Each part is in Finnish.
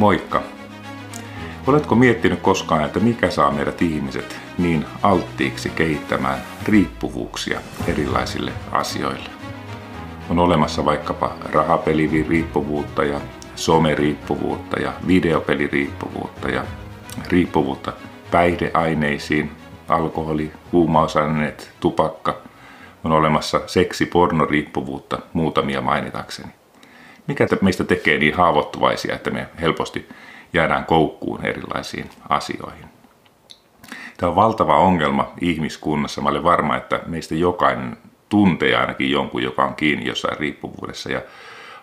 Moikka! Oletko miettinyt koskaan, että mikä saa meidät ihmiset niin alttiiksi kehittämään riippuvuuksia erilaisille asioille? On olemassa vaikkapa rahapeliriippuvuutta ja someriippuvuutta ja videopeliriippuvuutta ja riippuvuutta päihdeaineisiin, alkoholi, huumausaineet, tupakka. On olemassa seksi-pornoriippuvuutta, muutamia mainitakseni. Mikä meistä tekee niin haavoittuvaisia, että me helposti jäädään koukkuun erilaisiin asioihin? Tämä on valtava ongelma ihmiskunnassa. Mä olen varma, että meistä jokainen tuntee ainakin jonkun, joka on kiinni jossain riippuvuudessa. Ja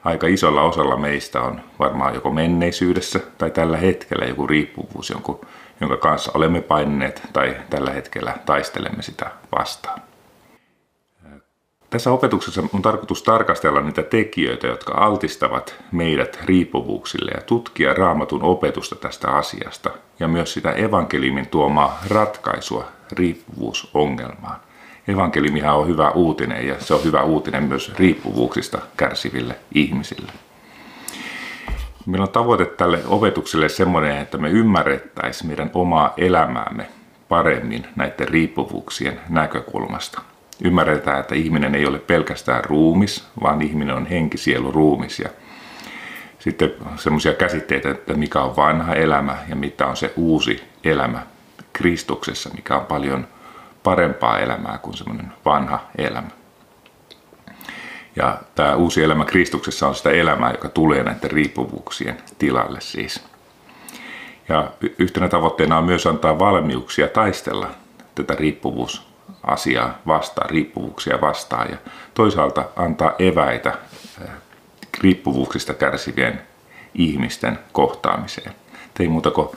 aika isolla osalla meistä on varmaan joko menneisyydessä tai tällä hetkellä joku riippuvuus, jonka kanssa olemme paineet tai tällä hetkellä taistelemme sitä vastaan. Tässä opetuksessa on tarkoitus tarkastella niitä tekijöitä, jotka altistavat meidät riippuvuuksille ja tutkia raamatun opetusta tästä asiasta ja myös sitä evankeliumin tuomaa ratkaisua riippuvuusongelmaan. Evankeliumihan on hyvä uutinen ja se on hyvä uutinen myös riippuvuuksista kärsiville ihmisille. Meillä on tavoite tälle opetukselle semmoinen, että me ymmärrettäisiin meidän omaa elämäämme paremmin näiden riippuvuuksien näkökulmasta. Ymmärretään, että ihminen ei ole pelkästään ruumis, vaan ihminen on henki, sielu, ruumis. Ja sitten semmoisia käsitteitä, että mikä on vanha elämä ja mitä on se uusi elämä Kristuksessa, mikä on paljon parempaa elämää kuin semmoinen vanha elämä. Ja tämä uusi elämä Kristuksessa on sitä elämää, joka tulee näiden riippuvuuksien tilalle siis. Ja yhtenä tavoitteena on myös antaa valmiuksia taistella tätä riippuvuusasiaa vastaan, riippuvuuksia vastaan ja toisaalta antaa eväitä eh, riippuvuuksista kärsivien ihmisten kohtaamiseen. Ei muuta kuin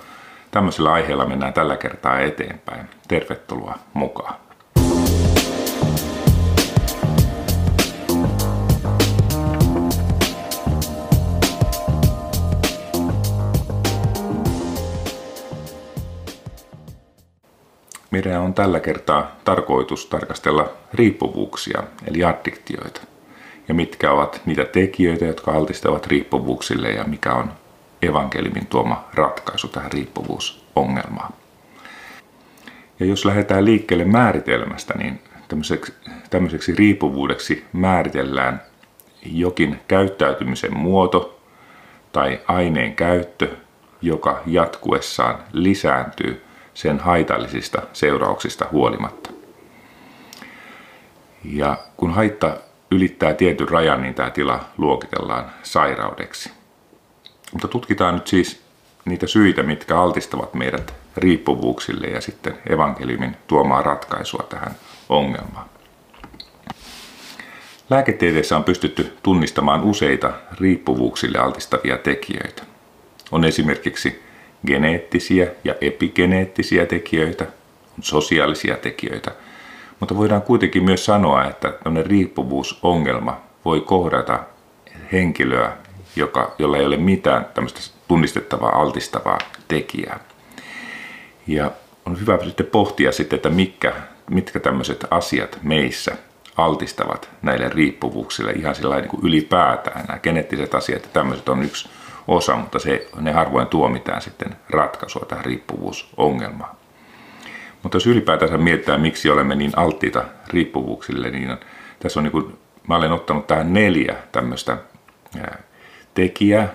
tämmöisellä aiheella mennään tällä kertaa eteenpäin. Tervetuloa mukaan. Meidän on tällä kertaa tarkoitus tarkastella riippuvuuksia, eli addiktioita, ja mitkä ovat niitä tekijöitä, jotka altistavat riippuvuuksille ja mikä on evankeliumin tuoma ratkaisu tähän riippuvuusongelmaan. Ja jos lähdetään liikkeelle määritelmästä, niin tämmöiseksi, tämmöiseksi riippuvuudeksi määritellään jokin käyttäytymisen muoto tai aineen käyttö, joka jatkuessaan lisääntyy sen haitallisista seurauksista huolimatta. Ja kun haitta ylittää tietyn rajan, niin tämä tila luokitellaan sairaudeksi. Mutta tutkitaan nyt siis niitä syitä, mitkä altistavat meidät riippuvuuksille ja sitten evankeliumin tuomaan ratkaisua tähän ongelmaan. Lääketieteessä on pystytty tunnistamaan useita riippuvuuksille altistavia tekijöitä. On esimerkiksi geneettisiä ja epigeneettisiä tekijöitä, on sosiaalisia tekijöitä, mutta voidaan kuitenkin myös sanoa, että tämmöinen riippuvuusongelma voi kohdata henkilöä joka, jolla ei ole mitään tämmöistä tunnistettavaa, altistavaa tekijää. Ja on hyvä sitten pohtia sitten, että mitkä, mitkä tämmöiset asiat meissä altistavat näille riippuvuuksille ihan sillä niin kuin ylipäätään. Nämä geneettiset asiat ja tämmöiset on yksi osa, mutta se, ne harvoin tuo mitään sitten ratkaisua tähän riippuvuusongelmaan. Mutta jos ylipäätään mietitään, miksi olemme niin alttiita riippuvuuksille, niin tässä on niin kuin, mä olen ottanut tähän neljä tämmöistä tekijää,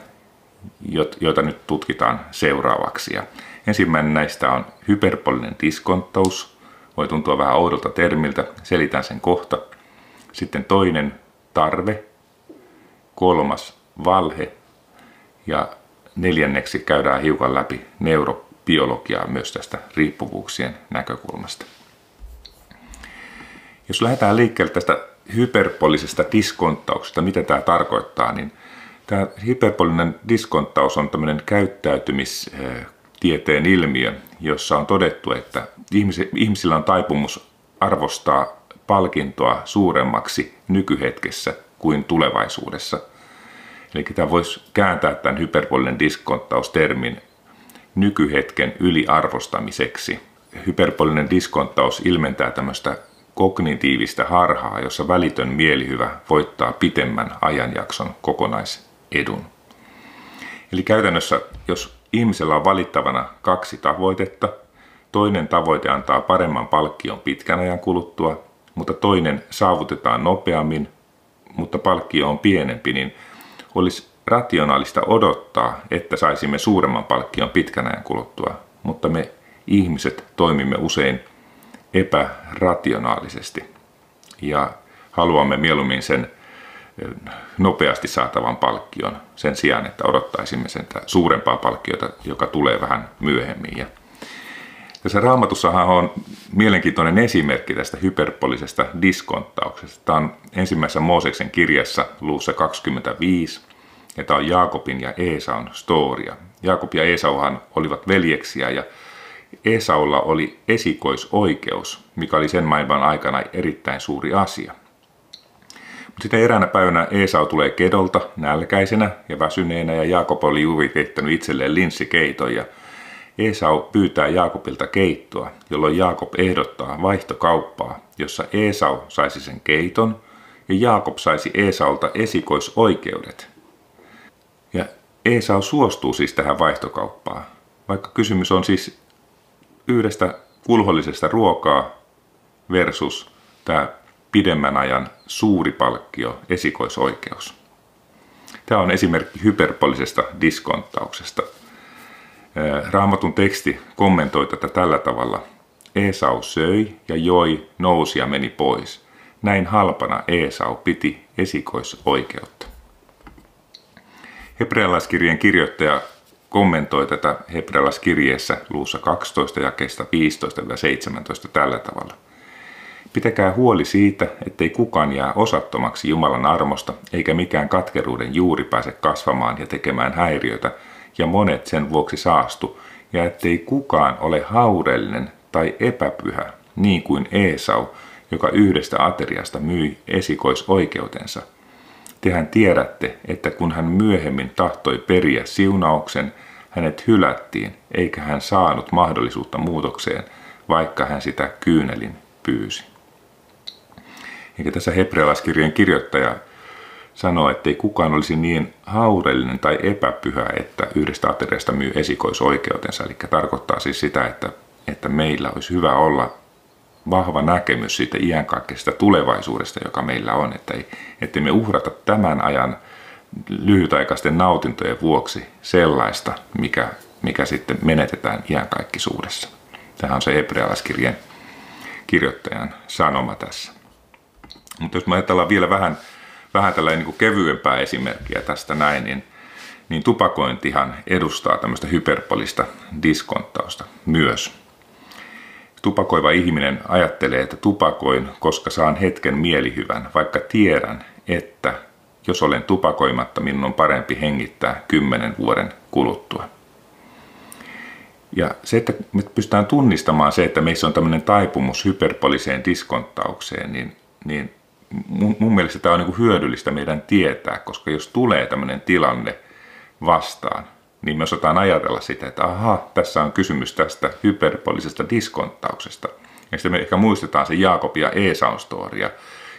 joita nyt tutkitaan seuraavaksi. Ja ensimmäinen näistä on hyperbolinen diskonttaus. Voi tuntua vähän oudolta termiltä, selitän sen kohta. Sitten toinen tarve, kolmas valhe ja neljänneksi käydään hiukan läpi neurobiologiaa myös tästä riippuvuuksien näkökulmasta. Jos lähdetään liikkeelle tästä hyperbolisesta diskonttauksesta, mitä tämä tarkoittaa, niin – Tämä hyperbolinen diskonttaus on tämmöinen käyttäytymistieteen ilmiö, jossa on todettu, että ihmisillä on taipumus arvostaa palkintoa suuremmaksi nykyhetkessä kuin tulevaisuudessa. Eli tämä voisi kääntää tämän hyperbolinen diskonttaustermin nykyhetken yliarvostamiseksi. Hyperbolinen diskonttaus ilmentää tämmöistä kognitiivista harhaa, jossa välitön mielihyvä voittaa pitemmän ajanjakson kokonais edun. Eli käytännössä, jos ihmisellä on valittavana kaksi tavoitetta, toinen tavoite antaa paremman palkkion pitkän ajan kuluttua, mutta toinen saavutetaan nopeammin, mutta palkkio on pienempi, niin olisi rationaalista odottaa, että saisimme suuremman palkkion pitkän ajan kuluttua, mutta me ihmiset toimimme usein epärationaalisesti ja haluamme mieluummin sen nopeasti saatavan palkkion sen sijaan, että odottaisimme sen suurempaa palkkiota, joka tulee vähän myöhemmin. Ja tässä raamatussahan on mielenkiintoinen esimerkki tästä hyperpolisesta diskonttauksesta. Tämä on ensimmäisessä Mooseksen kirjassa luussa 25, ja tämä on Jaakobin ja Eesaun storia. Jaakob ja Eesauhan olivat veljeksiä ja Esaulla oli esikoisoikeus, mikä oli sen maailman aikana erittäin suuri asia. Mutta sitten eräänä päivänä Esau tulee kedolta nälkäisenä ja väsyneenä ja Jaakob oli juuri keittänyt itselleen linssikeiton ja Esau pyytää Jaakobilta keittoa, jolloin Jaakob ehdottaa vaihtokauppaa, jossa Esau saisi sen keiton ja Jaakob saisi Esaulta esikoisoikeudet. Ja Esau suostuu siis tähän vaihtokauppaan, vaikka kysymys on siis yhdestä kulhollisesta ruokaa versus tämä pidemmän ajan suuri palkkio, esikoisoikeus. Tämä on esimerkki hyperpolisesta diskonttauksesta. Raamatun teksti kommentoi tätä tällä tavalla. Esau söi ja joi, nousi ja meni pois. Näin halpana Esau piti esikoisoikeutta. Hebrealaiskirjeen kirjoittaja kommentoi tätä hebrealaiskirjeessä luussa 12 jakeesta 15-17 tällä tavalla. Pitäkää huoli siitä, ettei kukaan jää osattomaksi Jumalan armosta, eikä mikään katkeruuden juuri pääse kasvamaan ja tekemään häiriötä, ja monet sen vuoksi saastu, ja ettei kukaan ole haurellinen tai epäpyhä, niin kuin Esau, joka yhdestä ateriasta myi esikoisoikeutensa. Tehän tiedätte, että kun hän myöhemmin tahtoi periä siunauksen, hänet hylättiin, eikä hän saanut mahdollisuutta muutokseen, vaikka hän sitä kyynelin pyysi. Eikä tässä hebrealaiskirjeen kirjoittaja sanoo, ettei kukaan olisi niin haurellinen tai epäpyhä, että yhdestä ateriasta myy esikoisoikeutensa. Eli tarkoittaa siis sitä, että, että meillä olisi hyvä olla vahva näkemys siitä iänkaikkeisesta tulevaisuudesta, joka meillä on, että ei, ettei me uhrata tämän ajan lyhytaikaisten nautintojen vuoksi sellaista, mikä, mikä sitten menetetään iänkaikkisuudessa. Tähän on se hebrealaiskirjeen kirjoittajan sanoma tässä. Mutta jos me ajatellaan vielä vähän, vähän tällainen niin kevyempää esimerkkiä tästä näin, niin, niin tupakointihan edustaa tämmöistä hyperpolista diskonttausta myös. Tupakoiva ihminen ajattelee, että tupakoin, koska saan hetken mielihyvän, vaikka tiedän, että jos olen tupakoimatta, minun on parempi hengittää kymmenen vuoden kuluttua. Ja se, että me pystytään tunnistamaan se, että meissä on tämmöinen taipumus hyperpoliseen diskonttaukseen, niin, niin mun, mun mielestä tämä on niin kuin hyödyllistä meidän tietää, koska jos tulee tämmöinen tilanne vastaan, niin me osataan ajatella sitä, että aha, tässä on kysymys tästä hyperpolisesta diskonttauksesta. Ja sitten me ehkä muistetaan se Jaakob ja Esaun storia.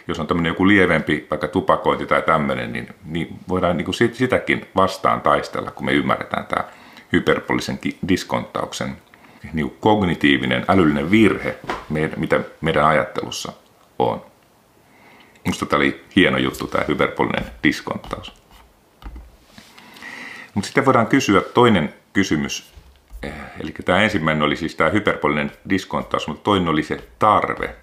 Jos on tämmöinen joku lievempi, vaikka tupakointi tai tämmöinen, niin, niin voidaan niin kuin sitäkin vastaan taistella, kun me ymmärretään tämä hyperpolisen diskonttauksen niin kognitiivinen, älyllinen virhe, mitä meidän ajattelussa on. Musta tämä oli hieno juttu, tämä hyperpolinen diskonttaus. Mutta sitten voidaan kysyä toinen kysymys. Eh, eli tämä ensimmäinen oli siis tämä hyperpolinen diskonttaus, mutta toinen oli se tarve.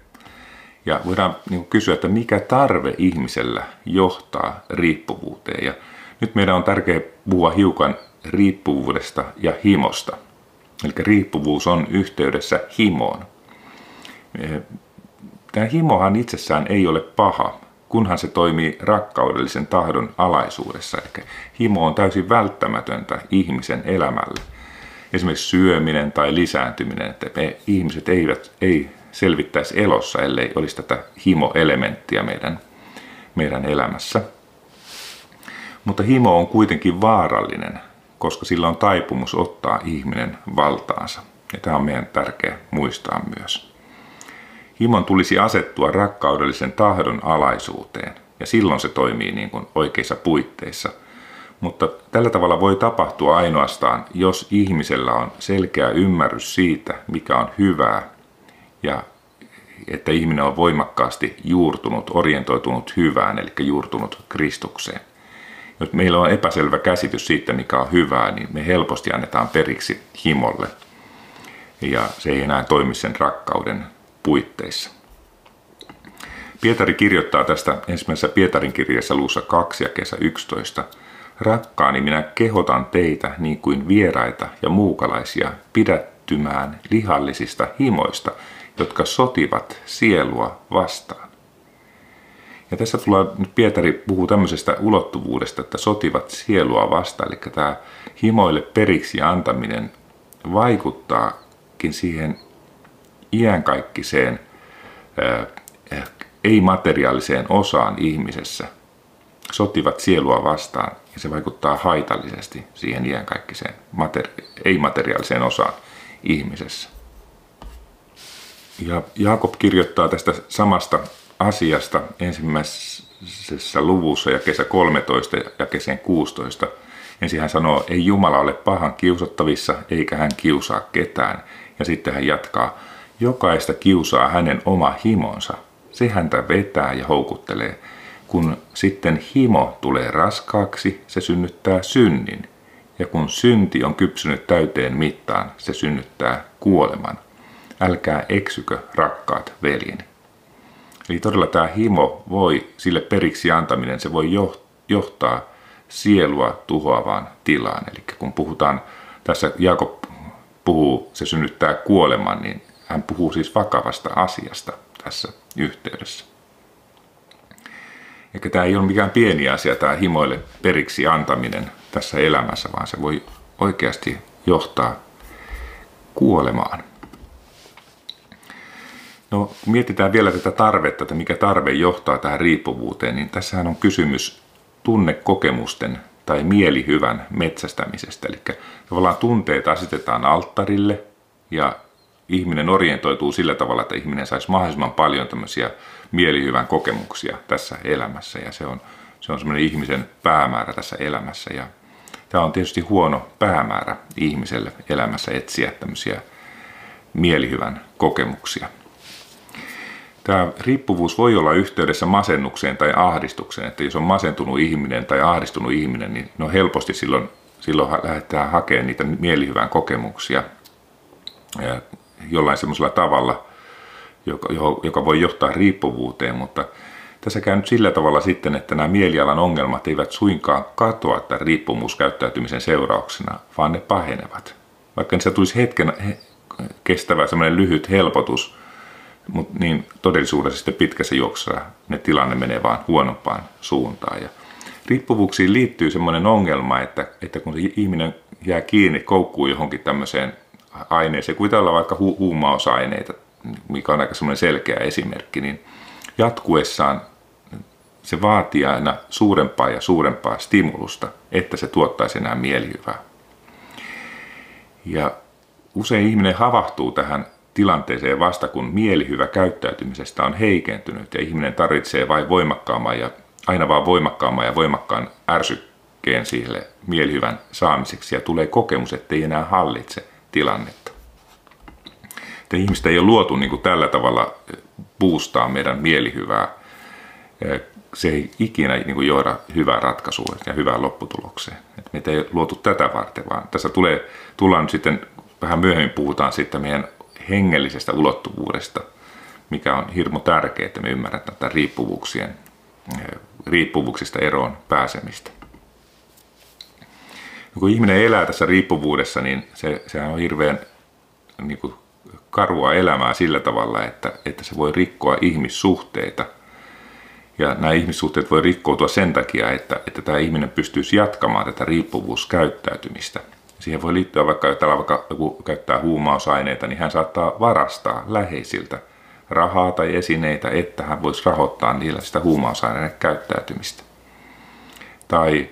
Ja voidaan niin kysyä, että mikä tarve ihmisellä johtaa riippuvuuteen. Ja nyt meidän on tärkeää puhua hiukan riippuvuudesta ja himosta. Eli riippuvuus on yhteydessä himoon. Tämä himohan itsessään ei ole paha, kunhan se toimii rakkaudellisen tahdon alaisuudessa. Eli himo on täysin välttämätöntä ihmisen elämälle. Esimerkiksi syöminen tai lisääntyminen, että me ihmiset eivät ei selvittäisi elossa, ellei olisi tätä himo-elementtiä meidän, meidän elämässä. Mutta himo on kuitenkin vaarallinen, koska sillä on taipumus ottaa ihminen valtaansa. Ja tämä on meidän tärkeä muistaa myös. Himon tulisi asettua rakkaudellisen tahdon alaisuuteen, ja silloin se toimii niin kuin oikeissa puitteissa. Mutta tällä tavalla voi tapahtua ainoastaan, jos ihmisellä on selkeä ymmärrys siitä, mikä on hyvää ja että ihminen on voimakkaasti juurtunut, orientoitunut hyvään, eli juurtunut Kristukseen. Jos meillä on epäselvä käsitys siitä, mikä on hyvää, niin me helposti annetaan periksi himolle. Ja se ei enää toimi sen rakkauden puitteissa. Pietari kirjoittaa tästä ensimmäisessä Pietarin kirjassa luussa 2 ja kesä 11. Rakkaani, minä kehotan teitä niin kuin vieraita ja muukalaisia pidättymään lihallisista himoista, jotka sotivat sielua vastaan. Ja tässä tulee, nyt Pietari puhuu tämmöisestä ulottuvuudesta, että sotivat sielua vastaan, eli tämä himoille periksi antaminen vaikuttaakin siihen iänkaikkiseen ei-materiaaliseen osaan ihmisessä, sotivat sielua vastaan ja se vaikuttaa haitallisesti siihen iänkaikkiseen materi- ei-materiaaliseen osaan ihmisessä. Ja Jaakob kirjoittaa tästä samasta asiasta ensimmäisessä luvussa ja kesä 13 ja kesän 16. Ensin hän sanoo, ei Jumala ole pahan kiusattavissa eikä hän kiusaa ketään. Ja sitten hän jatkaa, jokaista kiusaa hänen oma himonsa. Se häntä vetää ja houkuttelee. Kun sitten himo tulee raskaaksi, se synnyttää synnin. Ja kun synti on kypsynyt täyteen mittaan, se synnyttää kuoleman. Älkää eksykö, rakkaat veljeni. Eli todella tämä himo voi, sille periksi antaminen, se voi johtaa sielua tuhoavaan tilaan. Eli kun puhutaan, tässä Jaakob puhuu, se synnyttää kuoleman, niin hän puhuu siis vakavasta asiasta tässä yhteydessä. Eikä tämä ei ole mikään pieni asia, tämä himoille periksi antaminen tässä elämässä, vaan se voi oikeasti johtaa kuolemaan. No, kun mietitään vielä tätä tarvetta, että mikä tarve johtaa tähän riippuvuuteen, niin tässähän on kysymys tunnekokemusten tai mielihyvän metsästämisestä. Eli tavallaan tunteet asetetaan alttarille ja ihminen orientoituu sillä tavalla, että ihminen saisi mahdollisimman paljon tämmöisiä mielihyvän kokemuksia tässä elämässä. Ja se on, se on semmoinen ihmisen päämäärä tässä elämässä. Ja tämä on tietysti huono päämäärä ihmiselle elämässä etsiä tämmöisiä mielihyvän kokemuksia. Tämä riippuvuus voi olla yhteydessä masennukseen tai ahdistukseen, että jos on masentunut ihminen tai ahdistunut ihminen, niin no helposti silloin, silloin lähdetään hakemaan niitä mielihyvän kokemuksia jollain semmoisella tavalla, joka, joka voi johtaa riippuvuuteen, mutta tässä käy nyt sillä tavalla sitten, että nämä mielialan ongelmat eivät suinkaan katoa tämän riippumuskäyttäytymisen seurauksena, vaan ne pahenevat. Vaikka se tulisi hetken kestävä semmoinen lyhyt helpotus, mutta niin todellisuudessa sitten pitkässä juoksussa ne tilanne menee vaan huonompaan suuntaan. Ja riippuvuuksiin liittyy semmoinen ongelma, että, että kun se ihminen jää kiinni, koukkuu johonkin tämmöiseen aineeseen, olla vaikka hu- huumausaineita, mikä on aika semmoinen selkeä esimerkki, niin jatkuessaan se vaatii aina suurempaa ja suurempaa stimulusta, että se tuottaisi enää mielihyvää. Ja usein ihminen havahtuu tähän tilanteeseen vasta, kun mielihyvä käyttäytymisestä on heikentynyt ja ihminen tarvitsee vain voimakkaamman ja aina vaan voimakkaamman ja voimakkaan ärsykkeen sille mielihyvän saamiseksi. Ja tulee kokemus, ettei enää hallitse tilannetta. Että ihmistä ei ole luotu niin kuin tällä tavalla boostaa meidän mielihyvää. Se ei ikinä niin kuin johda hyvää ratkaisua ja hyvään lopputulokseen. Että meitä ei luotu tätä varten, vaan tässä tulee, tullaan sitten vähän myöhemmin puhutaan sitten meidän hengellisestä ulottuvuudesta, mikä on hirmu tärkeää, että me ymmärrämme tätä riippuvuuksien, riippuvuuksista eroon pääsemistä. Kun ihminen elää tässä riippuvuudessa, niin se, sehän on hirveän niin kuin, karua elämää sillä tavalla, että, että se voi rikkoa ihmissuhteita. Ja nämä ihmissuhteet voi rikkoutua sen takia, että, että tämä ihminen pystyisi jatkamaan tätä riippuvuuskäyttäytymistä – Siihen voi liittyä vaikka, että vaikka joku käyttää huumausaineita, niin hän saattaa varastaa läheisiltä rahaa tai esineitä, että hän voisi rahoittaa niillä sitä huumausaineiden käyttäytymistä. Tai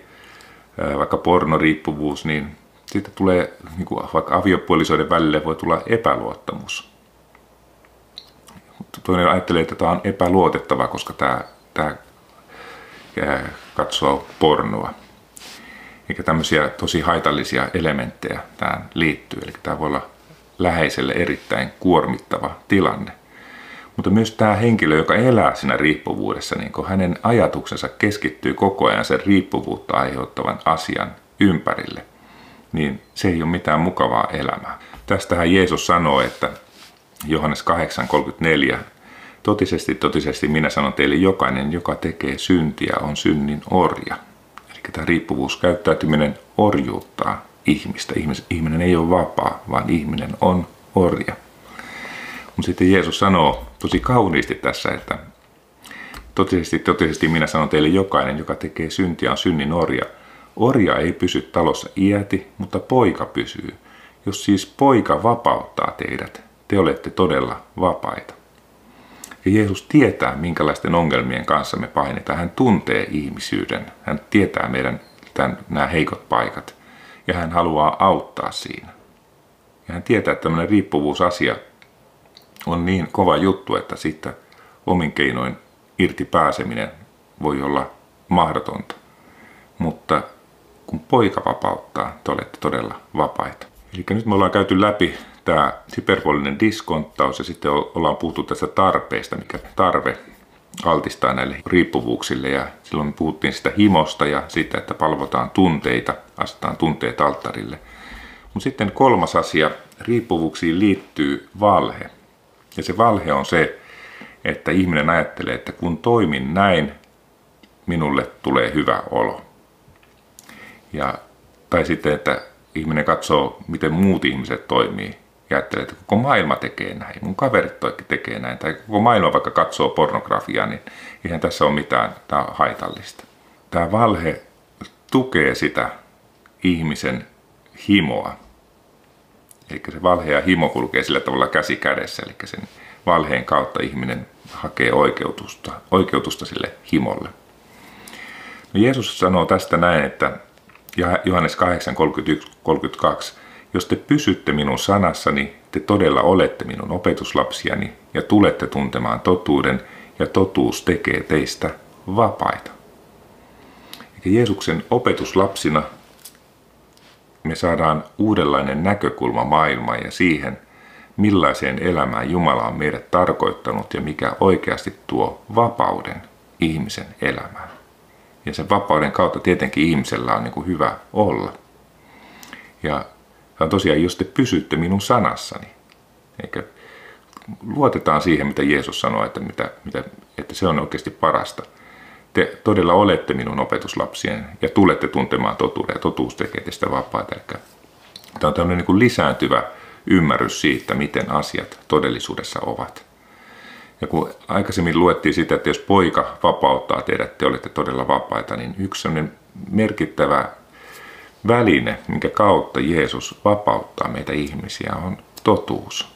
vaikka pornoriippuvuus, niin siitä tulee, niin kuin vaikka aviopuolisoiden välille voi tulla epäluottamus. Toinen ajattelee, että tämä on epäluotettava, koska tämä, tämä katsoo pornoa. eikä tämmöisiä tosi haitallisia elementtejä tähän liittyy. Eli tämä voi olla läheiselle erittäin kuormittava tilanne. Mutta myös tämä henkilö, joka elää siinä riippuvuudessa, niin kun hänen ajatuksensa keskittyy koko ajan sen riippuvuutta aiheuttavan asian ympärille, niin se ei ole mitään mukavaa elämää. Tästähän Jeesus sanoo, että Johannes 8.34, totisesti, totisesti minä sanon teille, jokainen, joka tekee syntiä, on synnin orja. Eli tämä riippuvuuskäyttäytyminen orjuuttaa ihmistä. Ihminen ei ole vapaa, vaan ihminen on orja. Mutta sitten Jeesus sanoo tosi kauniisti tässä, että totisesti, totisesti minä sanon teille jokainen, joka tekee syntiä, on synnin orja. Orja ei pysy talossa iäti, mutta poika pysyy. Jos siis poika vapauttaa teidät, te olette todella vapaita. Ja Jeesus tietää, minkälaisten ongelmien kanssa me painetaan. Hän tuntee ihmisyyden. Hän tietää meidän tämän, nämä heikot paikat. Ja hän haluaa auttaa siinä. Ja hän tietää, että tämmöinen riippuvuusasia on niin kova juttu, että siitä omin keinoin irti pääseminen voi olla mahdotonta. Mutta kun poika vapauttaa, te olette todella vapaita. Eli nyt me ollaan käyty läpi tämä hyperbolinen diskonttaus ja sitten ollaan puhuttu tästä tarpeesta, mikä tarve altistaa näille riippuvuuksille ja silloin me puhuttiin sitä himosta ja siitä, että palvotaan tunteita, asetetaan tunteet alttarille. Mutta sitten kolmas asia, riippuvuuksiin liittyy valhe. Ja se valhe on se, että ihminen ajattelee, että kun toimin näin, minulle tulee hyvä olo. Ja, tai sitten, että ihminen katsoo, miten muut ihmiset toimii ja ajattelee, että koko maailma tekee näin, mun kaverit tekee näin, tai koko maailma vaikka katsoo pornografiaa, niin eihän tässä ole mitään tämä haitallista. Tämä valhe tukee sitä ihmisen himoa. Eli se valhe ja himo kulkee sillä tavalla käsi kädessä, eli sen valheen kautta ihminen hakee oikeutusta, oikeutusta sille himolle. No Jeesus sanoo tästä näin, että Johannes 8, 31, 32, jos te pysytte minun sanassani, te todella olette minun opetuslapsiani ja tulette tuntemaan totuuden, ja totuus tekee teistä vapaita. Eli Jeesuksen opetuslapsina me saadaan uudenlainen näkökulma maailmaan ja siihen, millaiseen elämään Jumala on meidät tarkoittanut ja mikä oikeasti tuo vapauden ihmisen elämään. Ja sen vapauden kautta tietenkin ihmisellä on niin kuin hyvä olla. Ja on tosiaan, jos te pysytte minun sanassani, eikä luotetaan siihen, mitä Jeesus sanoi, että, mitä, mitä, että se on oikeasti parasta. Te todella olette minun opetuslapsien ja tulette tuntemaan totuuden ja totuus tekee teistä vapaita. Eli tämä on tämmöinen niin lisääntyvä ymmärrys siitä, miten asiat todellisuudessa ovat. Ja kun aikaisemmin luettiin sitä, että jos poika vapauttaa teidät, te olette todella vapaita, niin yksi merkittävä väline, minkä kautta Jeesus vapauttaa meitä ihmisiä, on totuus.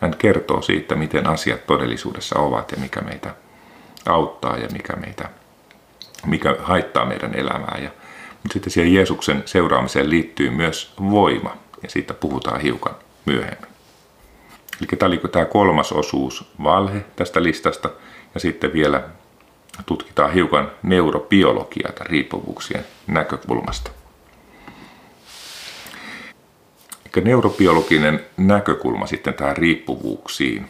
Hän kertoo siitä, miten asiat todellisuudessa ovat ja mikä meitä auttaa ja mikä, meitä, mikä haittaa meidän elämää. Ja, mutta sitten siihen Jeesuksen seuraamiseen liittyy myös voima, ja siitä puhutaan hiukan myöhemmin. Eli tämä oli tämä kolmas osuus, valhe tästä listasta, ja sitten vielä tutkitaan hiukan neurobiologiaa riippuvuuksien näkökulmasta. Eli neurobiologinen näkökulma sitten tähän riippuvuuksiin.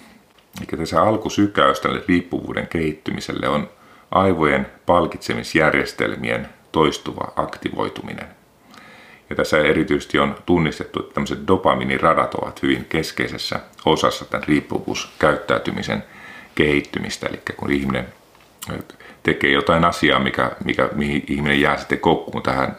Eli tässä alkusykäys tälle riippuvuuden kehittymiselle on aivojen palkitsemisjärjestelmien toistuva aktivoituminen. Ja tässä erityisesti on tunnistettu, että tämmöiset dopamiiniradat ovat hyvin keskeisessä osassa tämän riippuvuuskäyttäytymisen kehittymistä. Eli kun ihminen tekee jotain asiaa, mikä, mikä, mihin ihminen jää sitten kokkuun tähän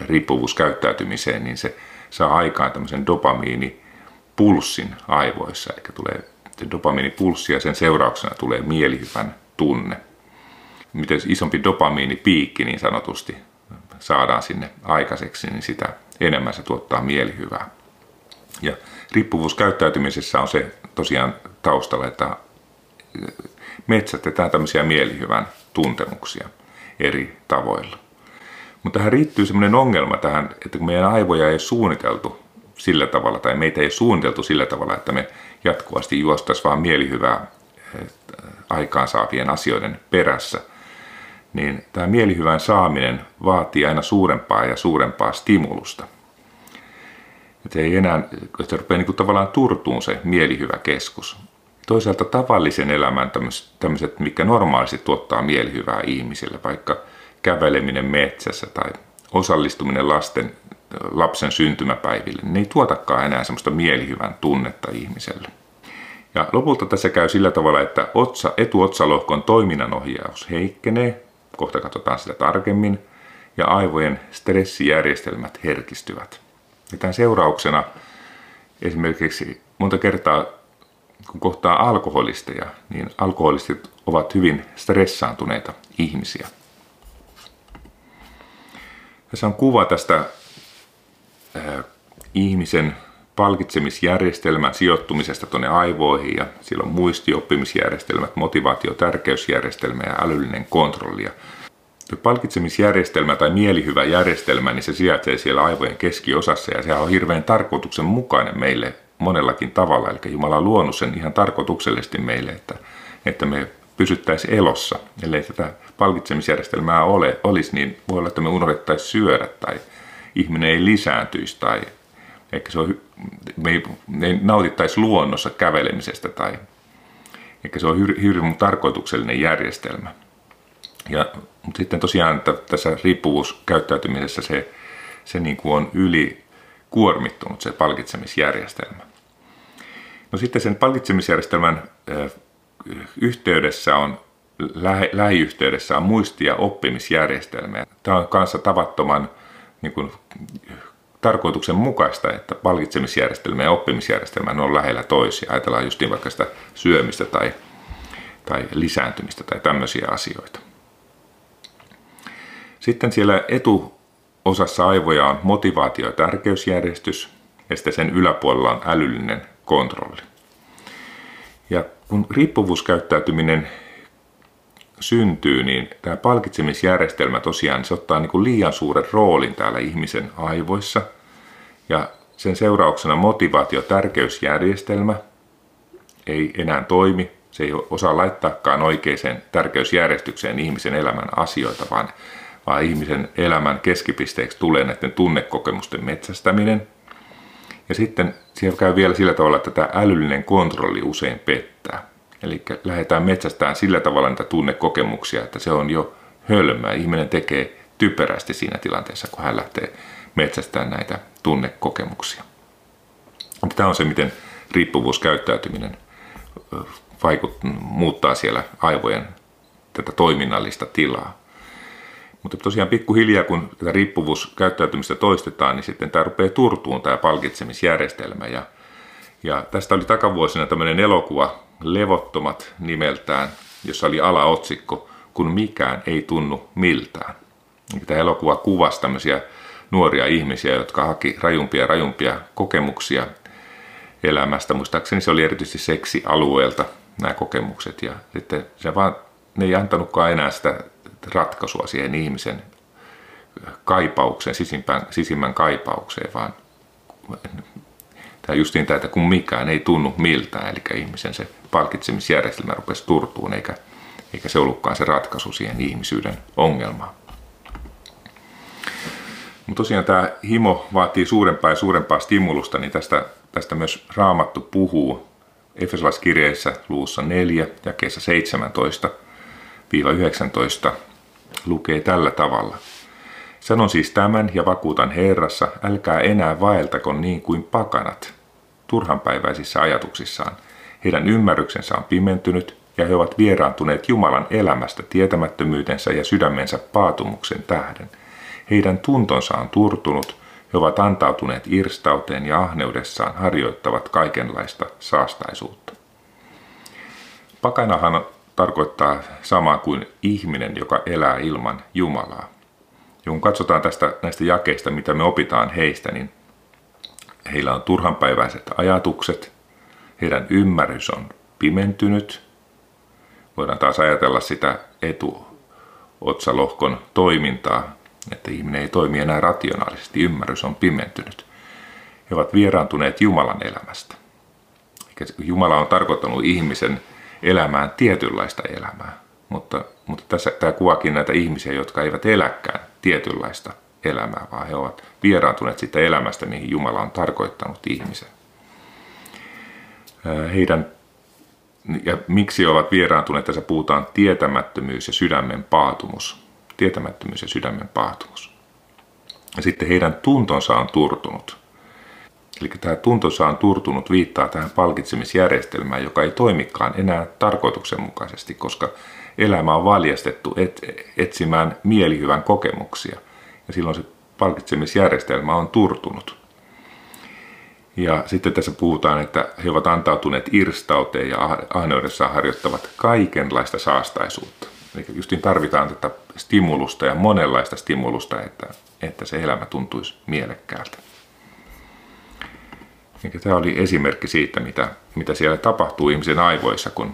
riippuvuuskäyttäytymiseen, niin se saa aikaan tämmöisen dopamiinipulssin aivoissa, eli tulee dopamiinipulssi ja sen seurauksena tulee mielihyvän tunne. Miten isompi dopamiinipiikki niin sanotusti saadaan sinne aikaiseksi, niin sitä enemmän se tuottaa mielihyvää. Ja riippuvuuskäyttäytymisessä on se tosiaan taustalla, että metsätetään tämmöisiä mielihyvän tuntemuksia eri tavoilla. Mutta tähän riittyy sellainen ongelma tähän, että kun meidän aivoja ei suunniteltu sillä tavalla, tai meitä ei suunniteltu sillä tavalla, että me jatkuvasti juostaisiin vaan mielihyvää aikaansaavien asioiden perässä, niin tämä mielihyvän saaminen vaatii aina suurempaa ja suurempaa stimulusta. Että ei enää, että rupeaa niin kuin tavallaan turtuun se mielihyvä keskus. Toisaalta tavallisen elämän tämmöiset, mikä normaalisti tuottaa mielihyvää ihmisille, vaikka käveleminen metsässä tai osallistuminen lasten, lapsen syntymäpäiville, niin ei tuotakaan enää semmoista mielihyvän tunnetta ihmiselle. Ja lopulta tässä käy sillä tavalla, että otsa, etuotsalohkon toiminnanohjaus heikkenee, kohta katsotaan sitä tarkemmin, ja aivojen stressijärjestelmät herkistyvät. Ja tämän seurauksena esimerkiksi monta kertaa, kun kohtaa alkoholisteja, niin alkoholistit ovat hyvin stressaantuneita ihmisiä. Tässä on kuva tästä äh, ihmisen palkitsemisjärjestelmän sijoittumisesta tuonne aivoihin ja siellä on muistioppimisjärjestelmät, motivaatio, tärkeysjärjestelmä ja älyllinen kontrolli. Ja palkitsemisjärjestelmä tai mielihyvä järjestelmä, niin se sijaitsee siellä aivojen keskiosassa ja se on hirveän tarkoituksenmukainen meille monellakin tavalla. Eli Jumala on luonut sen ihan tarkoituksellisesti meille, että, että me pysyttäisiin elossa. Ellei tätä palkitsemisjärjestelmää ole, olisi, niin voi olla, että me unohdettaisiin syödä tai ihminen ei lisääntyisi tai Ehkä se on, me ei, me ei nautittaisi luonnossa kävelemisestä tai ehkä se on hirveän tarkoituksellinen järjestelmä. Ja, mutta sitten tosiaan että tässä riippuvuuskäyttäytymisessä se, se niin kuin on yli kuormittunut se palkitsemisjärjestelmä. No sitten sen palkitsemisjärjestelmän yhteydessä on, lähiyhteydessä on muisti- ja oppimisjärjestelmä. Tämä on kanssa tavattoman niin kuin, tarkoituksenmukaista, että palkitsemisjärjestelmä ja oppimisjärjestelmä on lähellä toisia. Ajatellaan just niin vaikka sitä syömistä tai, tai lisääntymistä tai tämmöisiä asioita. Sitten siellä etuosassa aivoja on motivaatio- ja tärkeysjärjestys ja sitten sen yläpuolella on älyllinen kontrolli. Ja kun riippuvuuskäyttäytyminen syntyy, niin tämä palkitsemisjärjestelmä tosiaan se ottaa niin kuin liian suuren roolin täällä ihmisen aivoissa. Ja sen seurauksena motivaatio-tärkeysjärjestelmä ei enää toimi. Se ei osaa laittaakaan oikeaan tärkeysjärjestykseen ihmisen elämän asioita, vaan, vaan ihmisen elämän keskipisteeksi tulee näiden tunnekokemusten metsästäminen. Ja sitten siellä käy vielä sillä tavalla, että tämä älyllinen kontrolli usein pettää. Eli lähdetään metsästään sillä tavalla niitä tunnekokemuksia, että se on jo hölmää. Ihminen tekee typerästi siinä tilanteessa, kun hän lähtee metsästään näitä tunnekokemuksia. Tämä on se, miten riippuvuuskäyttäytyminen vaikut, muuttaa siellä aivojen tätä toiminnallista tilaa. Mutta tosiaan pikkuhiljaa, kun tätä riippuvuuskäyttäytymistä toistetaan, niin sitten tämä rupeaa turtuun tämä palkitsemisjärjestelmä. Ja, ja tästä oli takavuosina tämmöinen elokuva Levottomat nimeltään, jossa oli alaotsikko Kun mikään ei tunnu miltään. Tämä elokuva kuvasi tämmöisiä nuoria ihmisiä, jotka haki rajumpia rajumpia kokemuksia elämästä. Muistaakseni se oli erityisesti seksialueelta nämä kokemukset. Ja sitten se vaan, ne ei antanutkaan enää sitä ratkaisua siihen ihmisen kaipaukseen, sisimpään, sisimmän kaipaukseen, vaan tämä justiin tämä, että kun mikään ei tunnu miltään, eli ihmisen se palkitsemisjärjestelmä rupesi turtuun, eikä, eikä se ollutkaan se ratkaisu siihen ihmisyyden ongelmaan. Mutta tosiaan tämä himo vaatii suurempaa ja suurempaa stimulusta, niin tästä, tästä myös Raamattu puhuu Efesolaiskirjeessä luussa 4 ja kesä 17-19 lukee tällä tavalla. Sanon siis tämän ja vakuutan Herrassa, älkää enää vaeltako niin kuin pakanat, turhanpäiväisissä ajatuksissaan. Heidän ymmärryksensä on pimentynyt ja he ovat vieraantuneet Jumalan elämästä tietämättömyytensä ja sydämensä paatumuksen tähden. Heidän tuntonsa on turtunut, he ovat antautuneet irstauteen ja ahneudessaan harjoittavat kaikenlaista saastaisuutta. Pakanahan tarkoittaa samaa kuin ihminen, joka elää ilman Jumalaa. Ja kun katsotaan tästä, näistä jakeista, mitä me opitaan heistä, niin heillä on turhanpäiväiset ajatukset, heidän ymmärrys on pimentynyt. Voidaan taas ajatella sitä etuotsalohkon toimintaa, että ihminen ei toimi enää rationaalisesti, ymmärrys on pimentynyt. He ovat vieraantuneet Jumalan elämästä. Jumala on tarkoittanut ihmisen elämään tietynlaista elämää, mutta, Mutta tässä tämä kuvakin näitä ihmisiä, jotka eivät eläkään tietynlaista elämää, vaan he ovat vieraantuneet siitä elämästä, mihin Jumala on tarkoittanut ihmisen. Heidän, ja miksi ovat vieraantuneet, tässä puhutaan tietämättömyys ja sydämen paatumus. Tietämättömyys ja sydämen paatumus. Ja sitten heidän tuntonsa on turtunut. Eli tämä tuntonsa on turtunut viittaa tähän palkitsemisjärjestelmään, joka ei toimikaan enää tarkoituksenmukaisesti, koska elämä on valjastettu et, etsimään mielihyvän kokemuksia. Ja silloin se palkitsemisjärjestelmä on turtunut. Ja sitten tässä puhutaan, että he ovat antautuneet irstauteen ja ahneudessaan harjoittavat kaikenlaista saastaisuutta. Eli justiin tarvitaan tätä stimulusta ja monenlaista stimulusta, että, että se elämä tuntuisi mielekkäältä. Eli tämä oli esimerkki siitä, mitä, mitä siellä tapahtuu ihmisen aivoissa, kun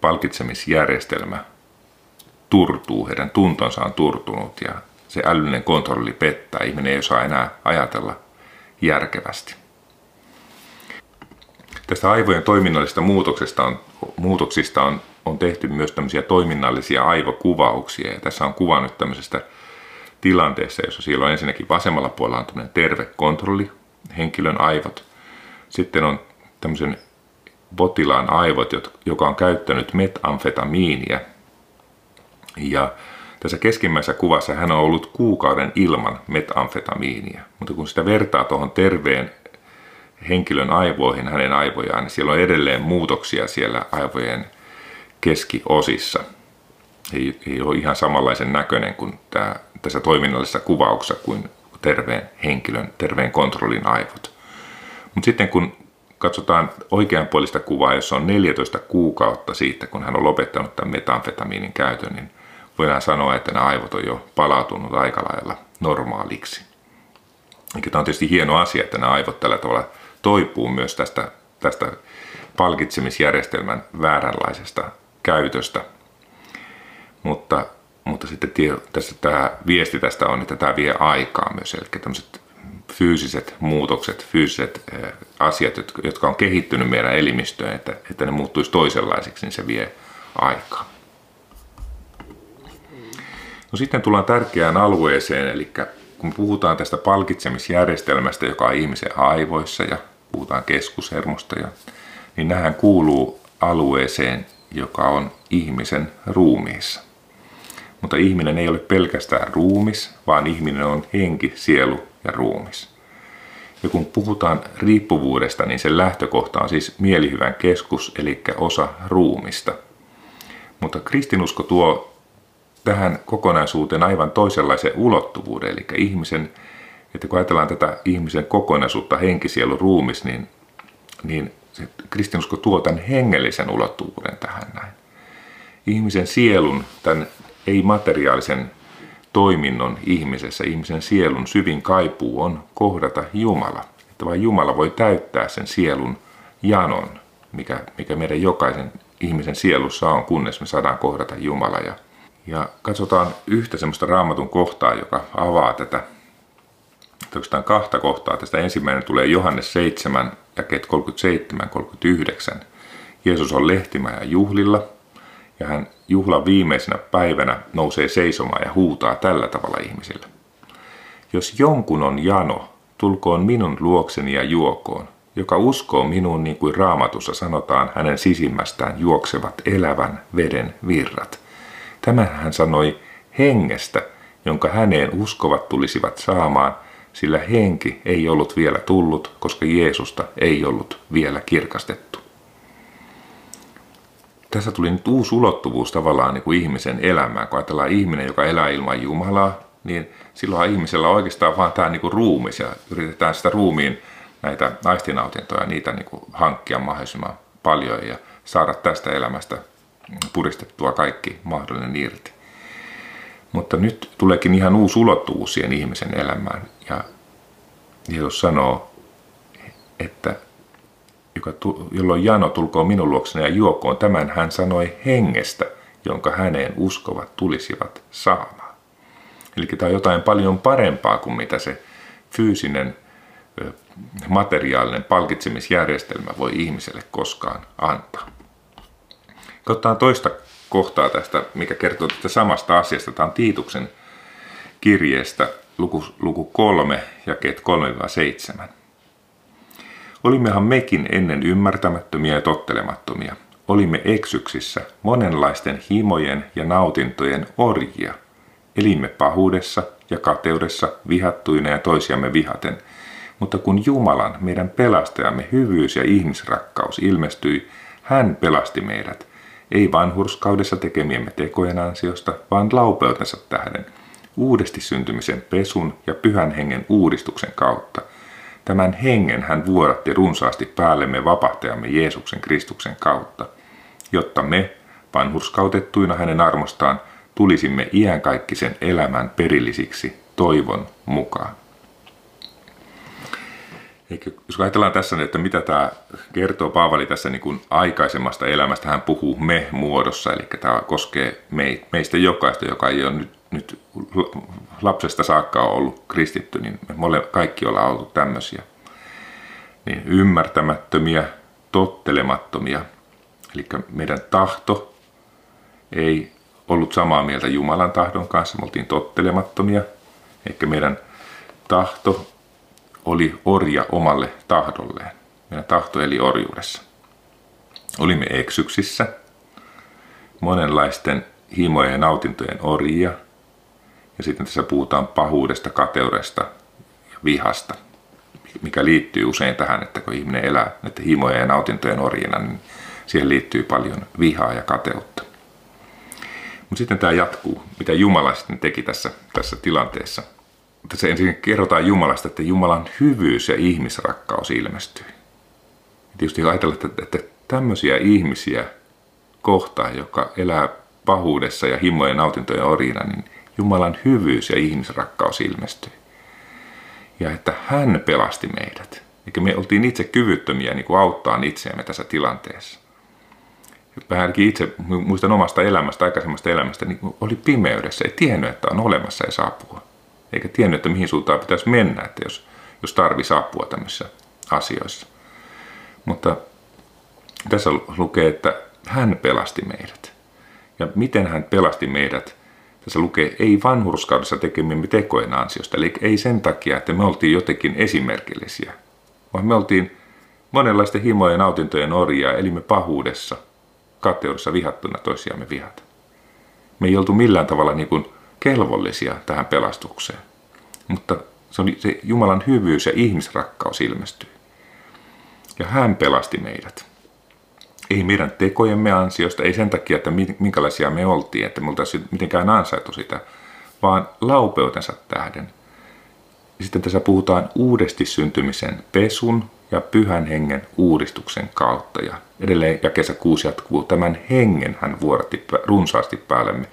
palkitsemisjärjestelmä turtuu, heidän tuntonsa on turtunut ja se älyllinen kontrolli pettää. Ihminen ei osaa enää ajatella järkevästi. Tästä aivojen toiminnallisesta muutoksesta on, muutoksista on, on tehty myös tämmöisiä toiminnallisia aivokuvauksia. Ja tässä on kuva nyt tämmöisestä tilanteessa, jossa siellä on ensinnäkin vasemmalla puolella on tämmöinen terve kontrolli, henkilön aivot. Sitten on tämmöisen potilaan aivot, joka on käyttänyt metamfetamiinia. Ja tässä keskimmäisessä kuvassa hän on ollut kuukauden ilman metamfetamiinia. Mutta kun sitä vertaa tuohon terveen henkilön aivoihin, hänen aivojaan, niin siellä on edelleen muutoksia siellä aivojen keskiosissa. Ei, ei ole ihan samanlaisen näköinen kuin tämä, tässä toiminnallisessa kuvauksessa kuin terveen henkilön, terveen kontrollin aivot. Mutta sitten kun katsotaan oikeanpuolista kuvaa, jossa on 14 kuukautta siitä, kun hän on lopettanut tämän metamfetamiinin käytön, niin voidaan sanoa, että nämä aivot on jo palautunut aika lailla normaaliksi. Eikä tämä on tietysti hieno asia, että nämä aivot tällä tavalla toipuu myös tästä, tästä palkitsemisjärjestelmän vääränlaisesta käytöstä. Mutta, mutta sitten tässä tämä viesti tästä on, että tämä vie aikaa myös. Eli tämmöiset fyysiset muutokset, fyysiset eh, asiat, jotka on kehittynyt meidän elimistöön, että, että ne muuttuisi toisenlaisiksi, niin se vie aikaa. No sitten tullaan tärkeään alueeseen, eli kun puhutaan tästä palkitsemisjärjestelmästä, joka on ihmisen aivoissa ja puhutaan keskushermosta, ja, niin nähän kuuluu alueeseen, joka on ihmisen ruumiissa. Mutta ihminen ei ole pelkästään ruumis, vaan ihminen on henki, sielu ja ruumis. Ja kun puhutaan riippuvuudesta, niin sen lähtökohta on siis mielihyvän keskus, eli osa ruumista. Mutta kristinusko tuo tähän kokonaisuuteen aivan toisenlaisen ulottuvuuden, eli ihmisen, että kun ajatellaan tätä ihmisen kokonaisuutta, henkisielu, ruumis, niin, niin se kristinusko tuo tämän hengellisen ulottuvuuden tähän näin. Ihmisen sielun, tämän ei-materiaalisen toiminnon ihmisessä, ihmisen sielun syvin kaipuu on kohdata Jumala. Että vain Jumala voi täyttää sen sielun janon, mikä, mikä meidän jokaisen ihmisen sielussa on, kunnes me saadaan kohdata Jumala. Ja, ja katsotaan yhtä semmoista raamatun kohtaa, joka avaa tätä, oikeastaan kahta kohtaa. Tästä ensimmäinen tulee Johannes 7, jakeet 37-39. Jeesus on lehtimä ja juhlilla, ja hän juhlan viimeisenä päivänä nousee seisomaan ja huutaa tällä tavalla ihmisille. Jos jonkun on jano, tulkoon minun luokseni ja juokoon. Joka uskoo minuun niin kuin raamatussa sanotaan, hänen sisimmästään juoksevat elävän veden virrat. Tämän hän sanoi hengestä, jonka häneen uskovat tulisivat saamaan, sillä henki ei ollut vielä tullut, koska Jeesusta ei ollut vielä kirkastettu tässä tuli nyt uusi ulottuvuus tavallaan niin kuin ihmisen elämään. Kun ajatellaan ihminen, joka elää ilman Jumalaa, niin silloin ihmisellä on oikeastaan vaan tämä niin kuin ruumis ja yritetään sitä ruumiin näitä aistinautintoja, niitä niin kuin hankkia mahdollisimman paljon ja saada tästä elämästä puristettua kaikki mahdollinen irti. Mutta nyt tuleekin ihan uusi ulottuvuus siihen ihmisen elämään. Ja Jeesus sanoo, että joka jolloin Jano tulkoon minun luokseni ja juokoon, tämän hän sanoi hengestä, jonka häneen uskovat tulisivat saamaan. Eli tämä on jotain paljon parempaa kuin mitä se fyysinen materiaalinen palkitsemisjärjestelmä voi ihmiselle koskaan antaa. Katsotaan toista kohtaa tästä, mikä kertoo tästä samasta asiasta. Tämä on Tiituksen kirjeestä luku, luku 3, jakeet 3-7. Olimmehan mekin ennen ymmärtämättömiä ja tottelemattomia. Olimme eksyksissä, monenlaisten himojen ja nautintojen orjia. Elimme pahuudessa ja kateudessa, vihattuina ja toisiamme vihaten. Mutta kun Jumalan, meidän pelastajamme, hyvyys ja ihmisrakkaus ilmestyi, hän pelasti meidät, ei vanhurskaudessa tekemiemme tekojen ansiosta, vaan laupeutensa tähden, uudesti syntymisen pesun ja pyhän hengen uudistuksen kautta – Tämän hengen hän vuoratti runsaasti päällemme vapahtajamme Jeesuksen Kristuksen kautta, jotta me, vanhurskautettuina hänen armostaan, tulisimme iänkaikkisen elämän perillisiksi toivon mukaan. Eikö, jos ajatellaan tässä, että mitä tämä kertoo Paavali tässä niin kuin aikaisemmasta elämästä, hän puhuu me-muodossa, eli tämä koskee meistä jokaista, joka ei ole nyt, nyt lapsesta saakka ollut kristitty, niin me kaikki ollaan oltu tämmöisiä. Niin ymmärtämättömiä, tottelemattomia. Eli meidän tahto ei ollut samaa mieltä Jumalan tahdon kanssa, me oltiin tottelemattomia. Ehkä meidän tahto oli orja omalle tahdolleen. Meidän tahto eli orjuudessa. Olimme eksyksissä, monenlaisten himojen ja nautintojen orjia – ja sitten tässä puhutaan pahuudesta, kateudesta ja vihasta, mikä liittyy usein tähän, että kun ihminen elää näiden himojen ja nautintojen orjina, niin siihen liittyy paljon vihaa ja kateutta. Mutta sitten tämä jatkuu, mitä Jumala sitten teki tässä, tässä tilanteessa. Tässä ensin kerrotaan Jumalasta, että Jumalan hyvyys ja ihmisrakkaus ilmestyy. Ja tietysti ajatellaan, että, että tämmöisiä ihmisiä kohtaan, joka elää pahuudessa ja himojen nautintojen orjina, niin Jumalan hyvyys ja ihmisrakkaus ilmestyi. Ja että hän pelasti meidät. Eikä me oltiin itse kyvyttömiä niin kuin auttaa itseämme tässä tilanteessa. Vähänkin itse muistan omasta elämästä, aikaisemmasta elämästä, niin oli pimeydessä, ei tiennyt, että on olemassa ei apua. Eikä tiennyt, että mihin suuntaan pitäisi mennä, että jos, jos tarvisi apua tämmöisissä asioissa. Mutta tässä lukee, että hän pelasti meidät. Ja miten hän pelasti meidät? Tässä lukee, ei vanhurskaudessa tekemimme tekojen ansiosta, eli ei sen takia, että me oltiin jotenkin esimerkillisiä, vaan me oltiin monenlaisten himojen nautintojen orjia, elimme pahuudessa, kateudessa vihattuna toisiamme vihata. Me ei oltu millään tavalla niin kuin kelvollisia tähän pelastukseen, mutta se, oli, se Jumalan hyvyys ja ihmisrakkaus ilmestyi. Ja hän pelasti meidät ei meidän tekojemme ansiosta, ei sen takia, että minkälaisia me oltiin, että me oltaisiin mitenkään ansaittu sitä, vaan laupeutensa tähden. Sitten tässä puhutaan uudesti syntymisen pesun ja pyhän hengen uudistuksen kautta. Ja edelleen ja kesä kuusi jatkuu, tämän hengen hän vuoratti runsaasti päällemme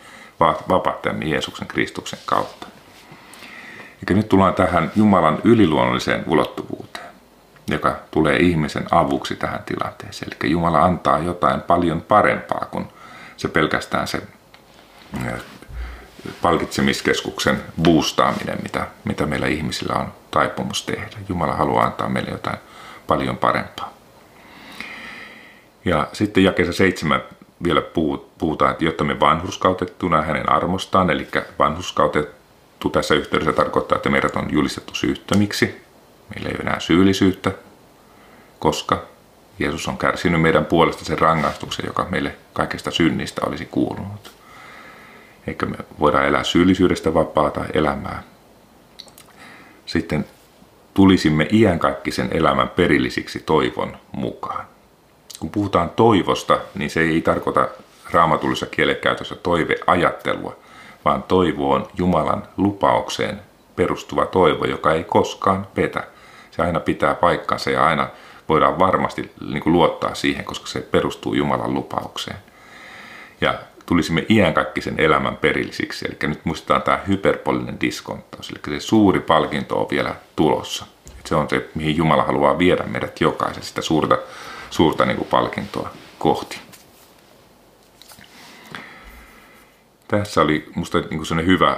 vapahtajamme Jeesuksen Kristuksen kautta. Eikä nyt tullaan tähän Jumalan yliluonnolliseen ulottuvuuteen joka tulee ihmisen avuksi tähän tilanteeseen. Eli Jumala antaa jotain paljon parempaa kuin se pelkästään se palkitsemiskeskuksen boostaaminen, mitä, mitä meillä ihmisillä on taipumus tehdä. Jumala haluaa antaa meille jotain paljon parempaa. Ja sitten jakeessa seitsemän vielä puhutaan, että jotta me vanhurskautettuna hänen armostaan, eli vanhurskautettu tässä yhteydessä tarkoittaa, että meidät on julistettu syyttömiksi, Meillä ei ole enää syyllisyyttä, koska Jeesus on kärsinyt meidän puolesta sen rangaistuksen, joka meille kaikesta synnistä olisi kuulunut. Eikä me voida elää syyllisyydestä vapaata elämää. Sitten tulisimme iankaikkisen elämän perillisiksi toivon mukaan. Kun puhutaan toivosta, niin se ei tarkoita raamatullisessa kielenkäytössä toiveajattelua, vaan toivo on Jumalan lupaukseen perustuva toivo, joka ei koskaan petä se aina pitää paikkansa ja aina voidaan varmasti niin kuin luottaa siihen, koska se perustuu Jumalan lupaukseen. Ja tulisimme iänkaikkisen elämän perillisiksi. Eli nyt muistetaan tämä hyperbolinen diskonttaus, eli se suuri palkinto on vielä tulossa. Se on se, mihin Jumala haluaa viedä meidät jokaisen sitä suurta, suurta niin kuin palkintoa kohti. Tässä oli minusta niin hyvä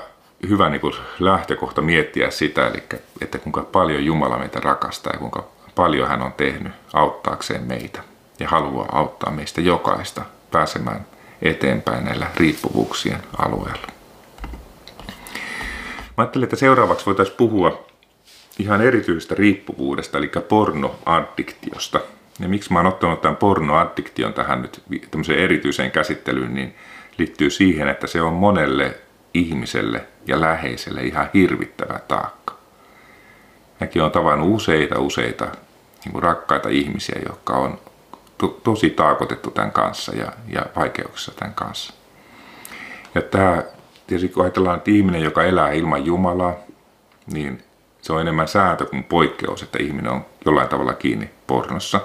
hyvä niin kuin lähtökohta miettiä sitä, eli että kuinka paljon Jumala meitä rakastaa ja kuinka paljon hän on tehnyt auttaakseen meitä ja haluaa auttaa meistä jokaista pääsemään eteenpäin näillä riippuvuuksien alueilla. Mä ajattelin, että seuraavaksi voitaisiin puhua ihan erityisestä riippuvuudesta, eli pornoaddiktiosta. Ja miksi mä oon ottanut tämän pornoaddiktion tähän nyt tämmöiseen erityiseen käsittelyyn, niin liittyy siihen, että se on monelle ihmiselle ja läheiselle ihan hirvittävä taakka. Mäkin on tavannut useita, useita niin rakkaita ihmisiä, jotka on to, tosi taakotettu tämän kanssa ja, ja vaikeuksissa tämän kanssa. Ja tämä, tietysti kun ajatellaan, että ihminen, joka elää ilman Jumalaa, niin se on enemmän sääntö kuin poikkeus, että ihminen on jollain tavalla kiinni pornossa.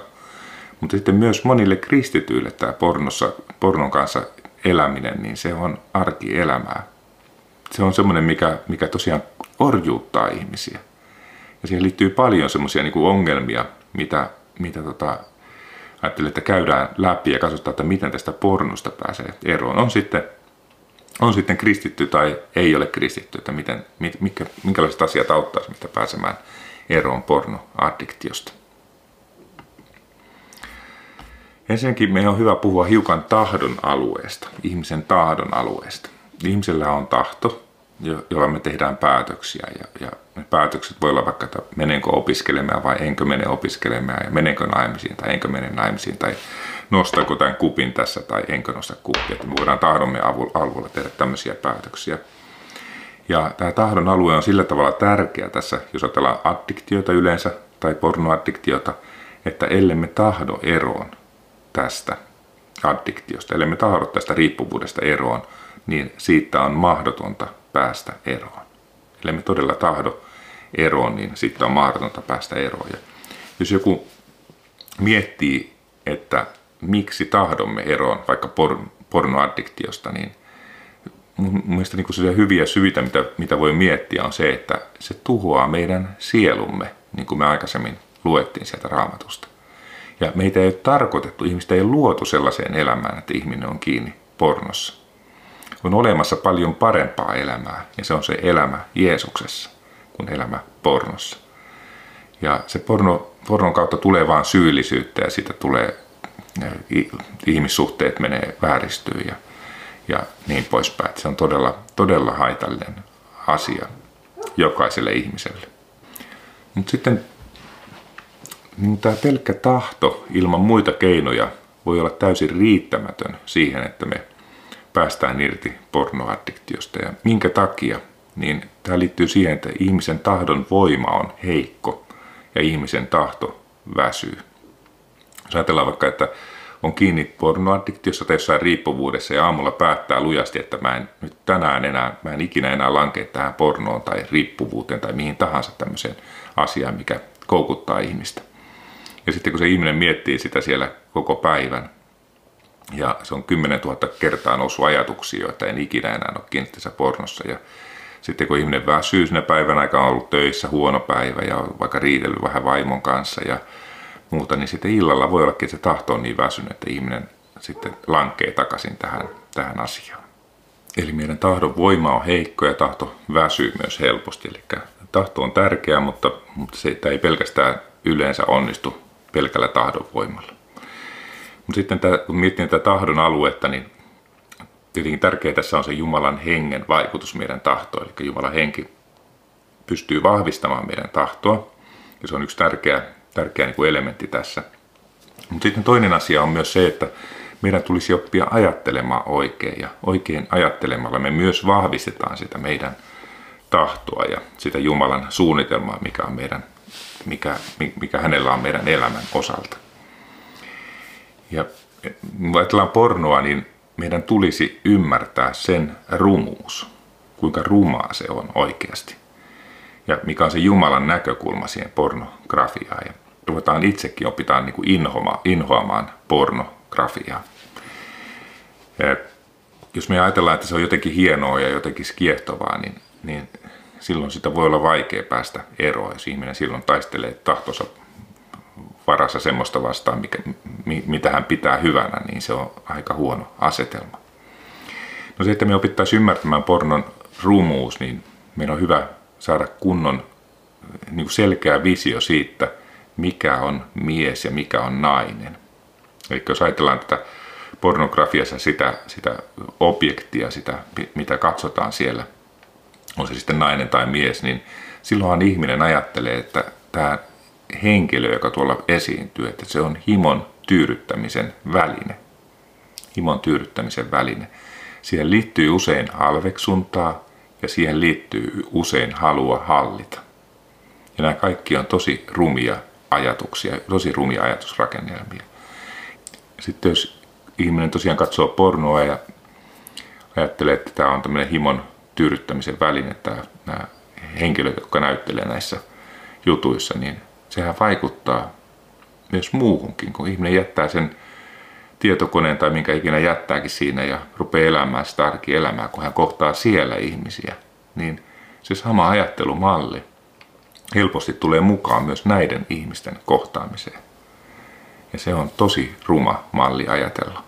Mutta sitten myös monille kristityille tämä pornossa, pornon kanssa eläminen, niin se on arkielämää. Se on semmoinen, mikä, mikä tosiaan orjuuttaa ihmisiä. Ja siihen liittyy paljon semmoisia niin ongelmia, mitä, mitä tota, ajattelin, että käydään läpi ja katsotaan, että miten tästä pornosta pääsee eroon. On sitten, on sitten kristitty tai ei ole kristitty, että miten, mitkä, minkälaiset asiat auttaisi mistä pääsemään eroon pornoaddiktiosta. Ensinnäkin meidän on hyvä puhua hiukan tahdon alueesta, ihmisen tahdon alueesta. Ihmisellä on tahto, jolla me tehdään päätöksiä. Ja, ja ne päätökset voi olla vaikka, että menenkö opiskelemaan vai enkö mene opiskelemaan ja menenkö naimisiin tai enkö mene naimisiin tai nostako tämän kupin tässä tai enkö nosta kuppia. Me voidaan tahdomme avulla tehdä tämmöisiä päätöksiä. Ja tämä tahdon alue on sillä tavalla tärkeä tässä, jos ajatellaan addiktioita yleensä tai pornoaddiktiota, että ellemme tahdo eroon tästä addiktiosta, ellemme tahdo tästä riippuvuudesta eroon, niin siitä on mahdotonta päästä eroon. Ellei me todella tahdo eroon, niin sitten on mahdotonta päästä eroon. Ja jos joku miettii, että miksi tahdomme eroon vaikka por- pornoaddiktiosta, niin mun mielestä niin se hyviä syitä, mitä, mitä voi miettiä, on se, että se tuhoaa meidän sielumme, niin kuin me aikaisemmin luettiin sieltä raamatusta. Ja meitä ei ole tarkoitettu, ihmistä ei luotu sellaiseen elämään, että ihminen on kiinni pornossa on olemassa paljon parempaa elämää, ja se on se elämä Jeesuksessa kuin elämä pornossa. Ja se porno, pornon kautta tulee vaan syyllisyyttä ja siitä tulee, ihmissuhteet menee vääristyy ja, ja niin poispäin. Se on todella, todella haitallinen asia jokaiselle ihmiselle. Mutta sitten niin tämä pelkkä tahto ilman muita keinoja voi olla täysin riittämätön siihen, että me päästään irti pornoaddiktiosta. Ja minkä takia? Niin tämä liittyy siihen, että ihmisen tahdon voima on heikko ja ihmisen tahto väsyy. Jos ajatellaan vaikka, että on kiinni pornoaddiktiossa tai jossain riippuvuudessa ja aamulla päättää lujasti, että mä en nyt tänään enää, mä en ikinä enää lankea tähän pornoon tai riippuvuuteen tai mihin tahansa tämmöiseen asiaan, mikä koukuttaa ihmistä. Ja sitten kun se ihminen miettii sitä siellä koko päivän, ja se on 10 000 kertaa noussut ajatuksia, joita en ikinä enää ole kiinni tässä pornossa. Ja sitten kun ihminen väsyy sinne päivän aikaan on ollut töissä huono päivä ja vaikka riitellyt vähän vaimon kanssa ja muuta, niin sitten illalla voi ollakin, että se tahto on niin väsynyt, että ihminen sitten lankee takaisin tähän, tähän asiaan. Eli meidän tahdon voima on heikko ja tahto väsyy myös helposti. Eli tahto on tärkeä, mutta, mutta se ei pelkästään yleensä onnistu pelkällä tahdon voimalla. Mutta sitten tämä, kun miettii tätä tahdon aluetta, niin tietenkin tärkeää tässä on se Jumalan hengen vaikutus meidän tahtoon. Eli Jumalan henki pystyy vahvistamaan meidän tahtoa. Ja se on yksi tärkeä, tärkeä niin kuin elementti tässä. Mutta sitten toinen asia on myös se, että meidän tulisi oppia ajattelemaan oikein. Ja oikein ajattelemalla me myös vahvistetaan sitä meidän tahtoa ja sitä Jumalan suunnitelmaa, mikä, on meidän, mikä, mikä hänellä on meidän elämän osalta. Ja kun ajatellaan pornoa, niin meidän tulisi ymmärtää sen rumuus, kuinka rumaa se on oikeasti. Ja mikä on se Jumalan näkökulma siihen pornografiaan. Ja ruvetaan itsekin opitaan niin kuin inhoamaan, pornografiaa. Ja jos me ajatellaan, että se on jotenkin hienoa ja jotenkin kiehtovaa, niin, niin silloin sitä voi olla vaikea päästä eroon, jos ihminen silloin taistelee tahtonsa varassa semmoista vastaan, mikä, mitä hän pitää hyvänä, niin se on aika huono asetelma. No se, että me opittaisiin ymmärtämään pornon rumuus, niin meidän on hyvä saada kunnon niin kuin selkeä visio siitä, mikä on mies ja mikä on nainen. Eli jos ajatellaan tätä pornografiassa sitä, sitä objektia, sitä mitä katsotaan siellä, on se sitten nainen tai mies, niin silloinhan ihminen ajattelee, että tämä henkilö, joka tuolla esiintyy, että se on himon tyydyttämisen väline. Himon tyydyttämisen väline. Siihen liittyy usein halveksuntaa ja siihen liittyy usein halua hallita. Ja nämä kaikki on tosi rumia ajatuksia, tosi rumia ajatusrakennelmia. Sitten jos ihminen tosiaan katsoo pornoa ja ajattelee, että tämä on tämmöinen himon tyydyttämisen väline, tämä, nämä henkilöt, jotka näyttelee näissä jutuissa, niin sehän vaikuttaa myös muuhunkin, kun ihminen jättää sen tietokoneen tai minkä ikinä jättääkin siinä ja rupeaa elämään sitä arkielämää, kun hän kohtaa siellä ihmisiä, niin se sama ajattelumalli helposti tulee mukaan myös näiden ihmisten kohtaamiseen. Ja se on tosi ruma malli ajatella.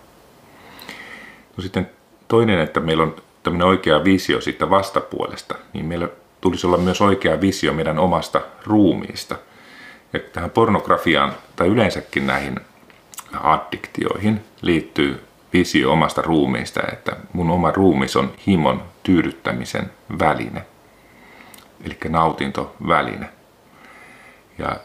No sitten toinen, että meillä on tämmöinen oikea visio siitä vastapuolesta, niin meillä tulisi olla myös oikea visio meidän omasta ruumiista. Ja tähän pornografiaan tai yleensäkin näihin addiktioihin liittyy visio omasta ruumiista, että mun oma ruumis on himon tyydyttämisen väline, eli nautintoväline. Ja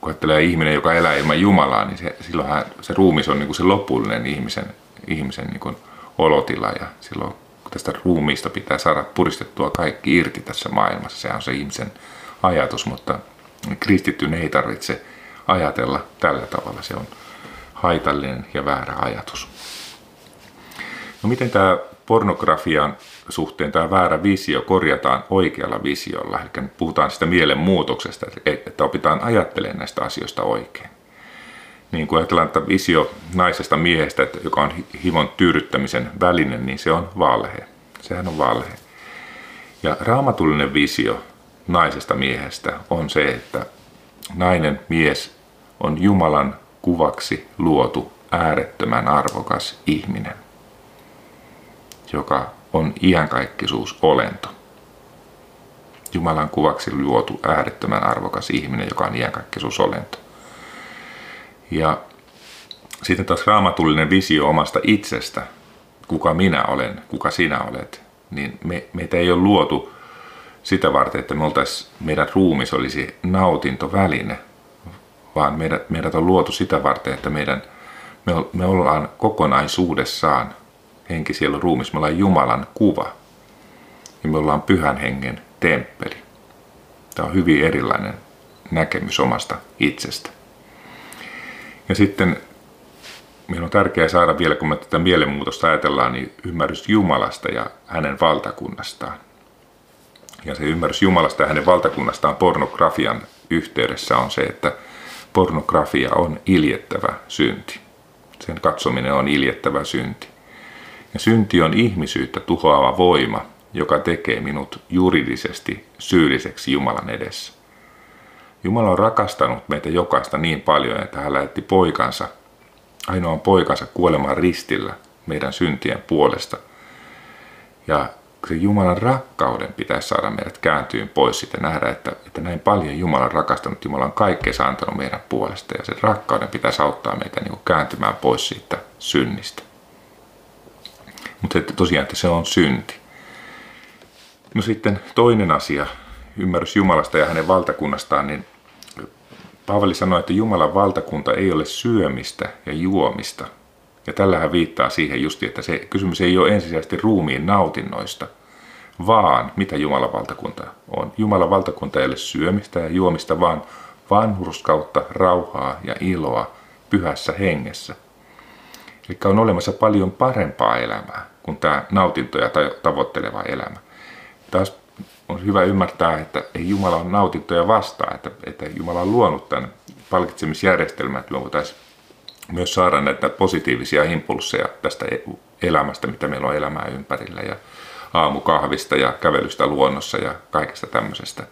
kun ajattelee ihminen, joka elää ilman Jumalaa, niin se, silloinhan se ruumis on niin kuin se lopullinen ihmisen, ihmisen niin kuin olotila ja silloin tästä ruumiista pitää saada puristettua kaikki irti tässä maailmassa. Se on se ihmisen ajatus, mutta kristittyn ei tarvitse ajatella tällä tavalla. Se on haitallinen ja väärä ajatus. No miten tämä pornografian suhteen tämä väärä visio korjataan oikealla visiolla? Eli puhutaan sitä mielenmuutoksesta, että opitaan ajattelemaan näistä asioista oikein. Niin kun ajatellaan, että visio naisesta miehestä, joka on himon tyydyttämisen väline, niin se on valhe. Sehän on valhe. Ja raamatullinen visio naisesta miehestä on se, että nainen mies on Jumalan kuvaksi luotu äärettömän arvokas ihminen, joka on iankaikkisuus olento. Jumalan kuvaksi luotu äärettömän arvokas ihminen, joka on iankaikkisuus olento. Ja sitten taas raamatullinen visio omasta itsestä, kuka minä olen, kuka sinä olet, niin me, meitä ei ole luotu sitä varten, että me oltais, meidän ruumis olisi nautintoväline, vaan meidät, meidät on luotu sitä varten, että meidän, me, me ollaan kokonaisuudessaan henki, sielu, ruumis, me ollaan Jumalan kuva ja me ollaan pyhän hengen temppeli. Tämä on hyvin erilainen näkemys omasta itsestä. Ja sitten meidän on tärkeää saada vielä, kun me tätä mielenmuutosta ajatellaan, niin ymmärrys Jumalasta ja hänen valtakunnastaan. Ja se ymmärrys Jumalasta ja hänen valtakunnastaan pornografian yhteydessä on se, että pornografia on iljettävä synti. Sen katsominen on iljettävä synti. Ja synti on ihmisyyttä tuhoava voima, joka tekee minut juridisesti syylliseksi Jumalan edessä. Jumala on rakastanut meitä jokaista niin paljon, että hän lähetti poikansa, ainoan poikansa kuolemaan ristillä meidän syntien puolesta. Ja se Jumalan rakkauden pitäisi saada meidät kääntyyn pois sitten nähdä, että, että näin paljon Jumala on rakastanut, Jumala on kaikkea antanut meidän puolesta ja sen rakkauden pitäisi auttaa meitä niin kääntymään pois siitä synnistä. Mutta että tosiaan, että se on synti. No sitten toinen asia, ymmärrys Jumalasta ja hänen valtakunnastaan, niin Paavali sanoi, että Jumalan valtakunta ei ole syömistä ja juomista. Ja tällähän viittaa siihen justi, että se kysymys ei ole ensisijaisesti ruumiin nautinnoista, vaan mitä Jumalan valtakunta on. Jumalan valtakunta ei ole syömistä ja juomista, vaan vanhurskautta, rauhaa ja iloa pyhässä hengessä. Eli on olemassa paljon parempaa elämää kuin tämä nautintoja tavoitteleva elämä. Taas on hyvä ymmärtää, että ei Jumala on nautintoja vastaan, että, että Jumala on luonut tämän palkitsemisjärjestelmän, että me voitaisiin myös saada näitä positiivisia impulseja tästä e- elämästä, mitä meillä on elämää ympärillä ja aamukahvista ja kävelystä luonnossa ja kaikesta tämmöisestä.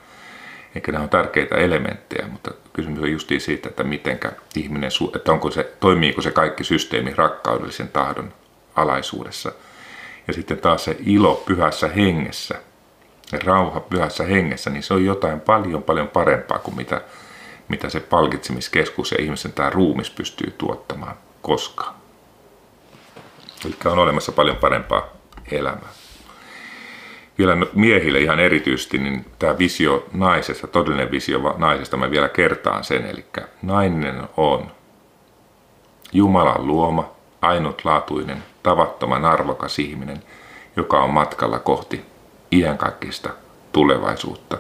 Eikä nämä on tärkeitä elementtejä, mutta kysymys on justiin siitä, että mitenkä ihminen, että onko se, toimiiko se kaikki systeemi rakkaudellisen tahdon alaisuudessa. Ja sitten taas se ilo pyhässä hengessä, rauha pyhässä hengessä, niin se on jotain paljon paljon parempaa kuin mitä, mitä se palkitsemiskeskus ja ihmisen tämä ruumis pystyy tuottamaan koskaan. Eli on olemassa paljon parempaa elämää. Vielä miehille ihan erityisesti, niin tämä visio naisesta, todellinen visio naisesta, mä vielä kertaan sen. Eli nainen on Jumalan luoma, ainutlaatuinen, tavattoman arvokas ihminen, joka on matkalla kohti iänkaikkista tulevaisuutta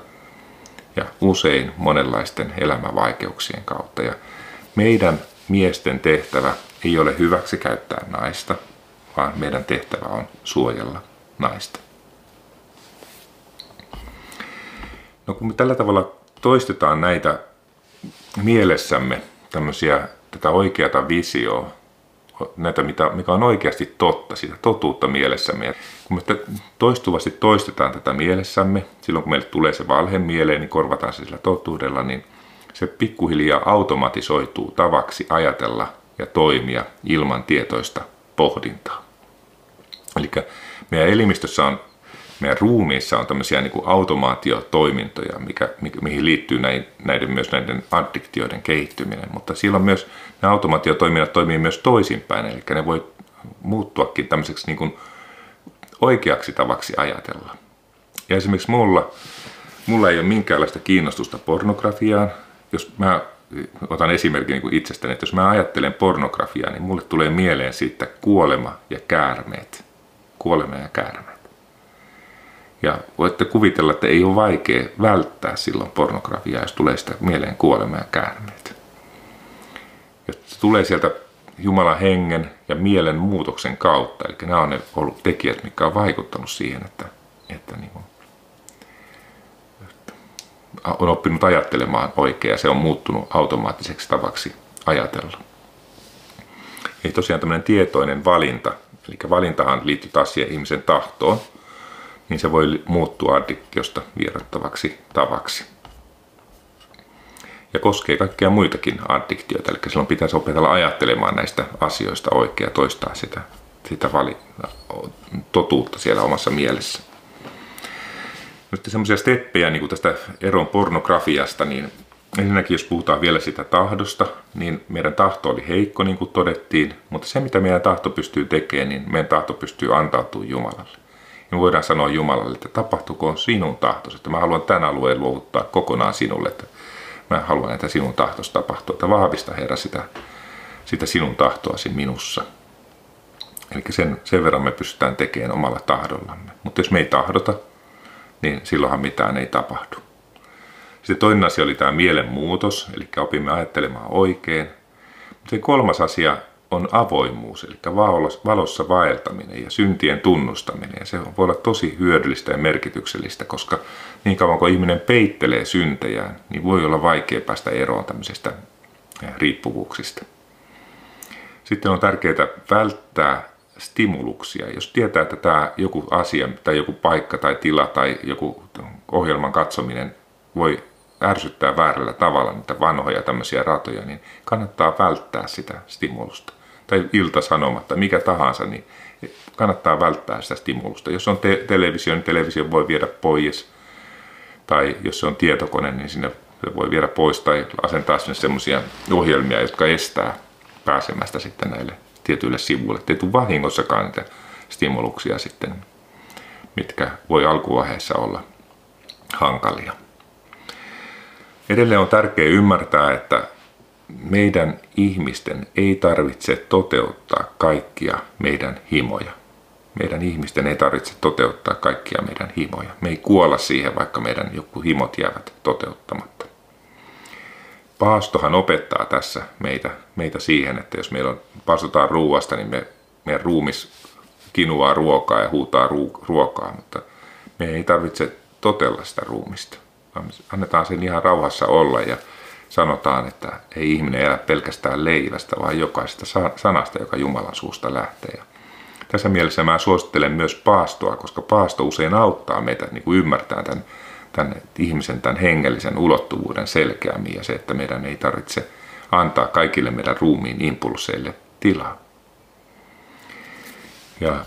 ja usein monenlaisten elämävaikeuksien kautta. Ja meidän miesten tehtävä ei ole hyväksi käyttää naista, vaan meidän tehtävä on suojella naista. No kun me tällä tavalla toistetaan näitä mielessämme, tämmöisiä, tätä oikeata visioa, näitä, mitä, mikä on oikeasti totta, sitä totuutta mielessämme. Ja kun me toistuvasti toistetaan tätä mielessämme, silloin kun meille tulee se valhe mieleen, niin korvataan se sillä totuudella, niin se pikkuhiljaa automatisoituu tavaksi ajatella ja toimia ilman tietoista pohdintaa. Eli meidän elimistössä on, meidän ruumiissa on tämmöisiä niin kuin automaatiotoimintoja, mikä, mihin liittyy näin, näiden, myös näiden addiktioiden kehittyminen, mutta silloin myös nämä automaatiotoiminnat toimii myös toisinpäin, eli ne voi muuttuakin tämmöiseksi niin kuin oikeaksi tavaksi ajatella. Ja esimerkiksi mulla, mulla ei ole minkäänlaista kiinnostusta pornografiaan. Jos mä otan esimerkin niin itsestäni, että jos mä ajattelen pornografiaa, niin mulle tulee mieleen siitä kuolema ja käärmeet. Kuolema ja käärmeet. Ja voitte kuvitella, että ei ole vaikea välttää silloin pornografiaa, jos tulee sitä mieleen kuolema ja käärmeet. Ja se tulee sieltä Jumalan hengen ja mielen muutoksen kautta. Eli nämä on ne ollut tekijät, mitkä on vaikuttanut siihen, että, että, niin kuin, että on oppinut ajattelemaan oikein ja se on muuttunut automaattiseksi tavaksi ajatella. Eli tosiaan tämmöinen tietoinen valinta, eli valintahan liittyy taas siihen ihmisen tahtoon, niin se voi muuttua addiktiosta vierottavaksi tavaksi ja koskee kaikkia muitakin addiktioita. Eli silloin pitäisi opetella ajattelemaan näistä asioista oikein ja toistaa sitä, sitä vali, totuutta siellä omassa mielessä. Nyt semmoisia steppejä niin kuin tästä eron pornografiasta, niin ensinnäkin jos puhutaan vielä sitä tahdosta, niin meidän tahto oli heikko, niin kuin todettiin, mutta se mitä meidän tahto pystyy tekemään, niin meidän tahto pystyy antautumaan Jumalalle. Me voidaan sanoa Jumalalle, että tapahtukoon sinun tahtosi, että mä haluan tämän alueen luovuttaa kokonaan sinulle, että Mä haluan, että sinun tahtos tapahtuu. Että vahvista Herra sitä, sitä sinun tahtoasi minussa. Eli sen, sen verran me pystytään tekemään omalla tahdollamme. Mutta jos me ei tahdota, niin silloinhan mitään ei tapahdu. Sitten toinen asia oli tämä mielenmuutos, eli opimme ajattelemaan oikein. Se kolmas asia on avoimuus, eli valossa vaeltaminen ja syntien tunnustaminen. Ja se voi olla tosi hyödyllistä ja merkityksellistä, koska niin kauan kuin ihminen peittelee syntejään, niin voi olla vaikea päästä eroon tämmöisestä riippuvuuksista. Sitten on tärkeää välttää stimuluksia. Jos tietää, että tämä joku asia tai joku paikka tai tila tai joku ohjelman katsominen voi ärsyttää väärällä tavalla niitä vanhoja tämmöisiä ratoja, niin kannattaa välttää sitä stimulusta. Tai iltasanomat tai mikä tahansa, niin kannattaa välttää sitä stimulusta. Jos on te- televisio, niin televisio voi viedä pois. Tai jos se on tietokone, niin sinne se voi viedä pois tai asentaa sinne semmoisia ohjelmia, jotka estää pääsemästä sitten näille tietyille sivuille. Ettei tule vahingossakaan niitä stimuluksia sitten, mitkä voi alkuvaiheessa olla hankalia. Edelleen on tärkeää ymmärtää, että meidän ihmisten ei tarvitse toteuttaa kaikkia meidän himoja. Meidän ihmisten ei tarvitse toteuttaa kaikkia meidän himoja. Me ei kuolla siihen, vaikka meidän joku himot jäävät toteuttamatta. Paastohan opettaa tässä meitä, meitä siihen, että jos meillä on, paastotaan ruuasta, niin me, meidän ruumis kinuaa ruokaa ja huutaa ruokaa, mutta me ei tarvitse totella sitä ruumista annetaan sen ihan rauhassa olla ja sanotaan, että ei ihminen elä pelkästään leivästä, vaan jokaisesta sanasta, joka Jumalan suusta lähtee. Tässä mielessä mä suosittelen myös paastoa, koska paasto usein auttaa meitä niin kuin ymmärtää tämän, tämän ihmisen tämän hengellisen ulottuvuuden selkeämmin ja se, että meidän ei tarvitse antaa kaikille meidän ruumiin impulseille tilaa. Ja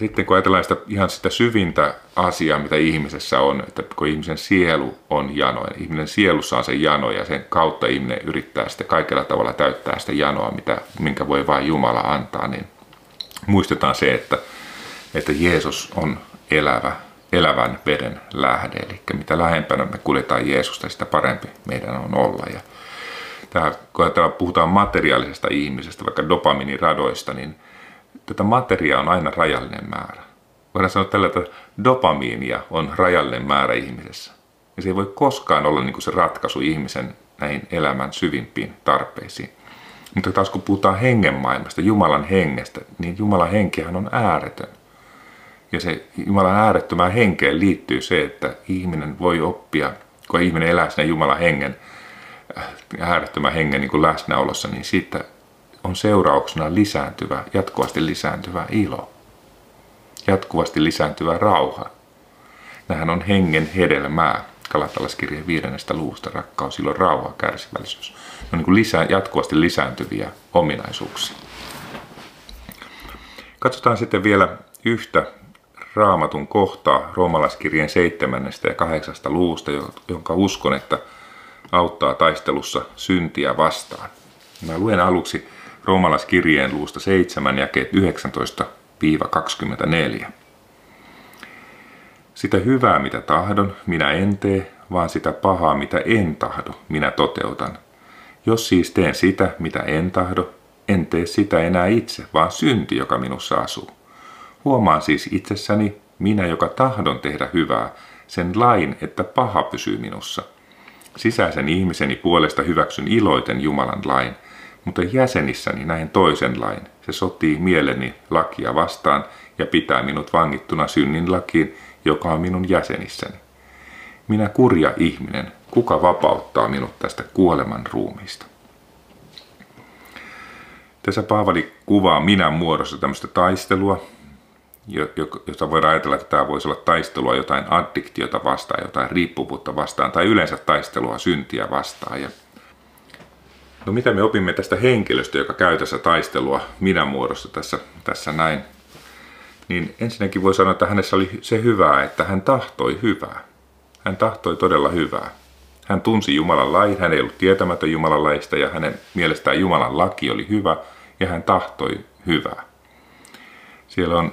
sitten kun ajatellaan sitä, ihan sitä syvintä asiaa, mitä ihmisessä on, että kun ihmisen sielu on jano, ihminen sielussa on se jano ja sen kautta ihminen yrittää sitten kaikella tavalla täyttää sitä janoa, mitä, minkä voi vain Jumala antaa, niin muistetaan se, että, että Jeesus on elävä, elävän veden lähde. Eli mitä lähempänä me kuljetaan Jeesusta, sitä parempi meidän on olla. Ja tämä, kun puhutaan materiaalisesta ihmisestä, vaikka dopamiiniradoista, niin tätä materiaa on aina rajallinen määrä. Voidaan sanoa tällä, että dopamiinia on rajallinen määrä ihmisessä. Ja se ei voi koskaan olla niin kuin se ratkaisu ihmisen näihin elämän syvimpiin tarpeisiin. Mutta taas kun puhutaan hengen maailmasta, Jumalan hengestä, niin Jumalan henkihän on ääretön. Ja se Jumalan äärettömään henkeen liittyy se, että ihminen voi oppia, kun ihminen elää sinne Jumalan hengen, äh, äärettömän hengen niin kuin läsnäolossa, niin siitä on seurauksena lisääntyvä, jatkuvasti lisääntyvä ilo. Jatkuvasti lisääntyvä rauha. Nämähän on hengen hedelmää. Kalatalaskirjeen viidennestä luusta rakkaus, ilo, rauha, kärsivällisyys. Ne on niin lisää, jatkuvasti lisääntyviä ominaisuuksia. Katsotaan sitten vielä yhtä raamatun kohtaa roomalaiskirjeen seitsemännestä ja kahdeksasta luusta, jonka uskon, että auttaa taistelussa syntiä vastaan. Mä luen aluksi roomalaiskirjeen luusta 7 jakeet 19-24. Sitä hyvää, mitä tahdon, minä en tee, vaan sitä pahaa, mitä en tahdo, minä toteutan. Jos siis teen sitä, mitä en tahdo, en tee sitä enää itse, vaan synti, joka minussa asuu. Huomaan siis itsessäni, minä, joka tahdon tehdä hyvää, sen lain, että paha pysyy minussa. Sisäisen ihmiseni puolesta hyväksyn iloiten Jumalan lain, mutta jäsenissäni näin toisen lain. Se sotii mieleni lakia vastaan ja pitää minut vangittuna synnin lakiin, joka on minun jäsenissäni. Minä kurja ihminen, kuka vapauttaa minut tästä kuoleman ruumiista? Tässä Paavali kuvaa minä muodossa tämmöistä taistelua, jota voidaan ajatella, että tämä voisi olla taistelua jotain addiktiota vastaan, jotain riippuvuutta vastaan, tai yleensä taistelua syntiä vastaan. Ja no mitä me opimme tästä henkilöstä, joka käy tässä taistelua minä muodossa tässä, tässä näin? Niin ensinnäkin voi sanoa, että hänessä oli se hyvää, että hän tahtoi hyvää. Hän tahtoi todella hyvää. Hän tunsi Jumalan lain, hän ei ollut tietämätön Jumalan laista ja hänen mielestään Jumalan laki oli hyvä ja hän tahtoi hyvää. Siellä on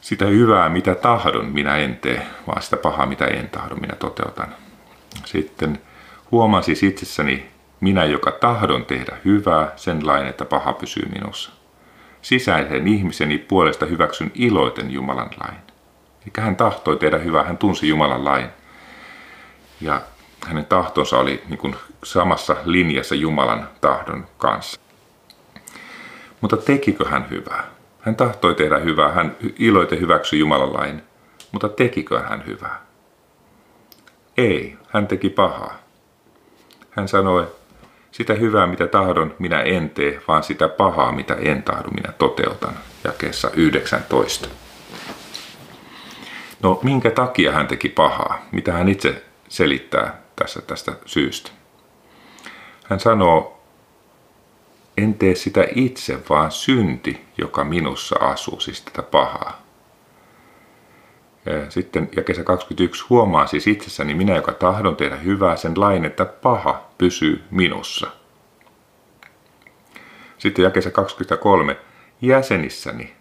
sitä hyvää, mitä tahdon, minä en tee, vaan sitä pahaa, mitä en tahdo, minä toteutan. Sitten huomaan siis itsessäni minä, joka tahdon tehdä hyvää, sen lain, että paha pysyy minussa. Sisäisen ihmiseni puolesta hyväksyn iloiten Jumalan lain. Eli hän tahtoi tehdä hyvää, hän tunsi Jumalan lain. Ja hänen tahtonsa oli niin kuin samassa linjassa Jumalan tahdon kanssa. Mutta tekikö hän hyvää? Hän tahtoi tehdä hyvää, hän iloite hyväksyi Jumalan lain, mutta tekikö hän hyvää? Ei, hän teki pahaa. Hän sanoi, sitä hyvää mitä tahdon minä en tee, vaan sitä pahaa mitä en tahdo minä toteutan, jakeessa 19. No minkä takia hän teki pahaa? Mitä hän itse selittää tässä tästä syystä? Hän sanoo en tee sitä itse, vaan synti, joka minussa asuu, siis tätä pahaa. Sitten ja kesä 21 huomaa siis itsessäni minä, joka tahdon tehdä hyvää sen lain, että paha pysyy minussa. Sitten ja kesä 23 jäsenissäni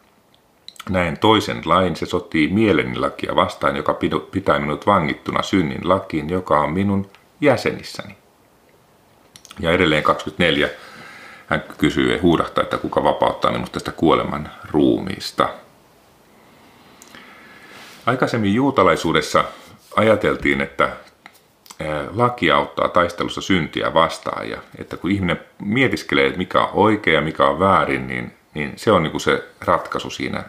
näen toisen lain, se sotii mieleni lakia vastaan, joka pitää minut vangittuna synnin lakiin, joka on minun jäsenissäni. Ja edelleen 24 hän kysyy ja huudahtaa, että kuka vapauttaa minut tästä kuoleman ruumiista. Aikaisemmin juutalaisuudessa ajateltiin, että laki auttaa taistelussa syntiä vastaan ja että kun ihminen mietiskelee, että mikä on oikea ja mikä on väärin, niin, niin se on niin kuin se ratkaisu siinä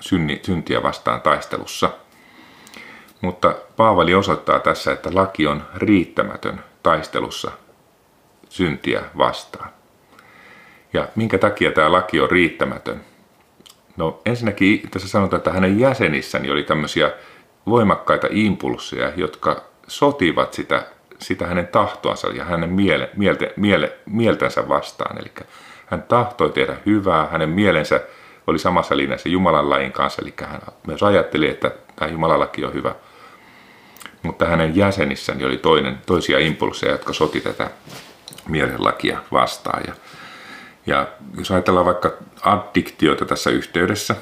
synni, syntiä vastaan taistelussa. Mutta Paavali osoittaa tässä, että laki on riittämätön taistelussa syntiä vastaan. Ja minkä takia tämä laki on riittämätön? No ensinnäkin tässä sanotaan, että hänen jäsenissäni oli tämmöisiä voimakkaita impulsseja, jotka sotivat sitä, sitä hänen tahtoansa ja hänen miele, mielte, miele, mieltänsä vastaan. Eli hän tahtoi tehdä hyvää, hänen mielensä oli samassa linjassa Jumalan lain kanssa, eli hän myös ajatteli, että tämä Jumalan laki on hyvä. Mutta hänen jäsenissäni oli toinen, toisia impulseja, jotka soti tätä mielenlakia vastaan. Ja Ja jos ajatellaan vaikka addiktioita tässä yhteydessä,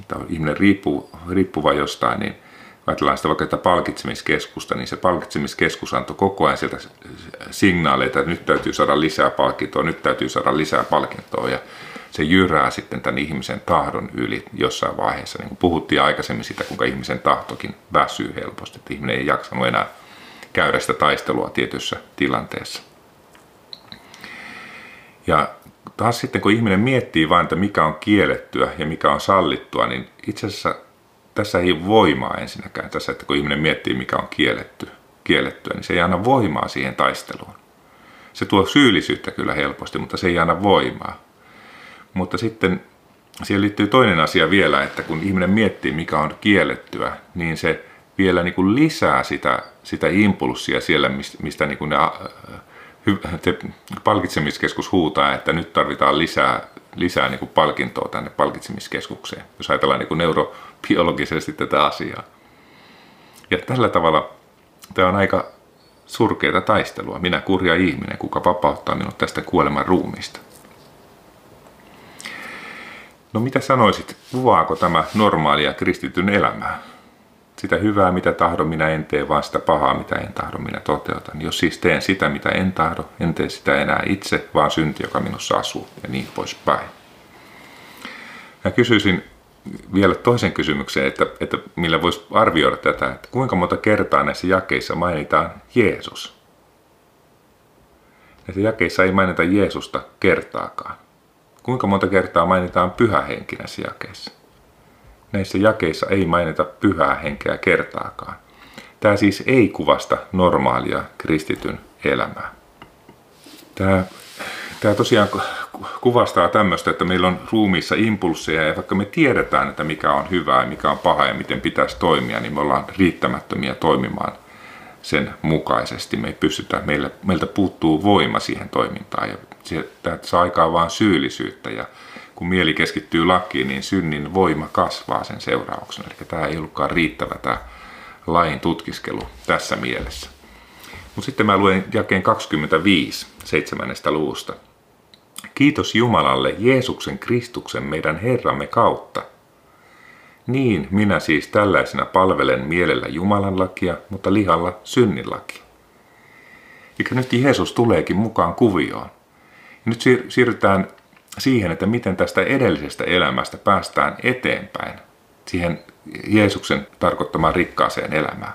että ihminen riippuu, riippuva jostain, niin ajatellaan sitä vaikka että palkitsemiskeskusta, niin se palkitsemiskeskus antoi koko ajan sieltä signaaleita, että nyt täytyy saada lisää palkintoa, nyt täytyy saada lisää palkintoa. Ja se jyrää sitten tämän ihmisen tahdon yli jossain vaiheessa. Niin kuin puhuttiin aikaisemmin sitä, kuinka ihmisen tahtokin väsyy helposti, että ihminen ei jaksanut enää käydä sitä taistelua tietyssä tilanteessa. Ja taas sitten kun ihminen miettii vain, että mikä on kiellettyä ja mikä on sallittua, niin itse asiassa tässä ei ole voimaa ensinnäkään tässä, että kun ihminen miettii mikä on kielletty, kiellettyä, niin se ei anna voimaa siihen taisteluun. Se tuo syyllisyyttä kyllä helposti, mutta se ei anna voimaa. Mutta sitten siihen liittyy toinen asia vielä, että kun ihminen miettii mikä on kiellettyä, niin se vielä niin kuin lisää sitä, sitä impulssia siellä, mistä niin kuin ne te palkitsemiskeskus huutaa, että nyt tarvitaan lisää, lisää niin kuin palkintoa tänne palkitsemiskeskukseen, jos ajatellaan niin kuin neurobiologisesti tätä asiaa. Ja tällä tavalla tämä on aika surkeita taistelua. Minä kurja ihminen, kuka vapauttaa minut tästä kuoleman ruumiista. No mitä sanoisit, kuvaako tämä normaalia kristityn elämää? sitä hyvää, mitä tahdon, minä en tee, vaan sitä pahaa, mitä en tahdo, minä toteutan. Jos siis teen sitä, mitä en tahdo, en tee sitä enää itse, vaan synti, joka minussa asuu, ja niin poispäin. Mä kysyisin vielä toisen kysymyksen, että, että millä voisi arvioida tätä, että kuinka monta kertaa näissä jakeissa mainitaan Jeesus. Näissä jakeissa ei mainita Jeesusta kertaakaan. Kuinka monta kertaa mainitaan pyhä henki näissä jakeissa? näissä jakeissa ei mainita pyhää henkeä kertaakaan. Tämä siis ei kuvasta normaalia kristityn elämää. Tämä, tämä tosiaan kuvastaa tämmöistä, että meillä on ruumiissa impulsseja ja vaikka me tiedetään, että mikä on hyvää ja mikä on paha ja miten pitäisi toimia, niin me ollaan riittämättömiä toimimaan sen mukaisesti. Me ei pystytä, meillä, meiltä puuttuu voima siihen toimintaan ja se, tämä saa aikaan vain syyllisyyttä ja kun mieli keskittyy lakiin, niin synnin voima kasvaa sen seurauksena. Eli tämä ei ollutkaan riittävä tämä lain tutkiskelu tässä mielessä. Mutta sitten mä luen jakeen 25 seitsemännestä luvusta. Kiitos Jumalalle Jeesuksen Kristuksen meidän Herramme kautta. Niin, minä siis tällaisena palvelen mielellä Jumalan lakia, mutta lihalla synnin lakia. Eli nyt Jeesus tuleekin mukaan kuvioon. Ja nyt siirrytään siihen, että miten tästä edellisestä elämästä päästään eteenpäin siihen Jeesuksen tarkoittamaan rikkaaseen elämään.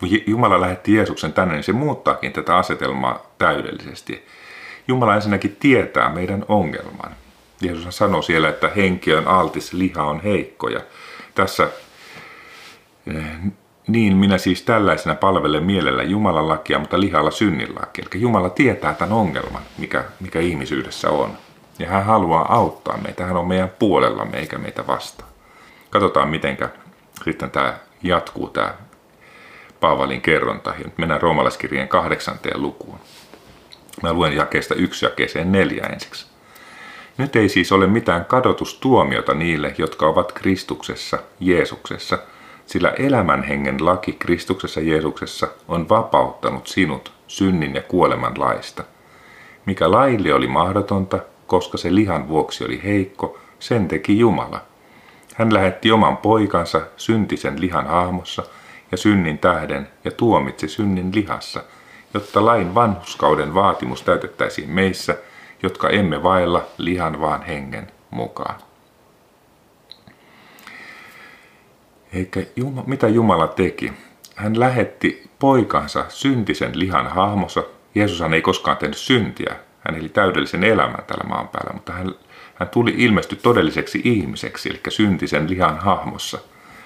Kun Jumala lähetti Jeesuksen tänne, niin se muuttaakin tätä asetelmaa täydellisesti. Jumala ensinnäkin tietää meidän ongelman. Jeesus sanoo siellä, että henki on altis, liha on heikko. Ja tässä eh, niin minä siis tällaisena palvelen mielellä Jumalan lakia, mutta lihalla synnin lakia. Eli Jumala tietää tämän ongelman, mikä, mikä ihmisyydessä on. Ja hän haluaa auttaa meitä. Hän on meidän puolellamme eikä meitä vastaan. Katsotaan, miten sitten tämä jatkuu, tämä Paavalin kerronta. Ja nyt mennään roomalaiskirjeen kahdeksanteen lukuun. Mä luen jakeesta yksi jakeeseen neljä ensiksi. Nyt ei siis ole mitään kadotustuomiota niille, jotka ovat Kristuksessa, Jeesuksessa – sillä elämän hengen laki Kristuksessa Jeesuksessa on vapauttanut sinut synnin ja kuoleman laista. Mikä laille oli mahdotonta, koska se lihan vuoksi oli heikko, sen teki Jumala. Hän lähetti oman poikansa syntisen lihan hahmossa ja synnin tähden ja tuomitsi synnin lihassa, jotta lain vanhuskauden vaatimus täytettäisiin meissä, jotka emme vailla lihan vaan hengen mukaan. Eikä Juma, mitä Jumala teki? Hän lähetti poikansa syntisen lihan hahmossa. Jeesushan ei koskaan tehnyt syntiä. Hän eli täydellisen elämän tällä maan päällä, mutta hän, hän tuli ilmesty todelliseksi ihmiseksi, eli syntisen lihan hahmossa.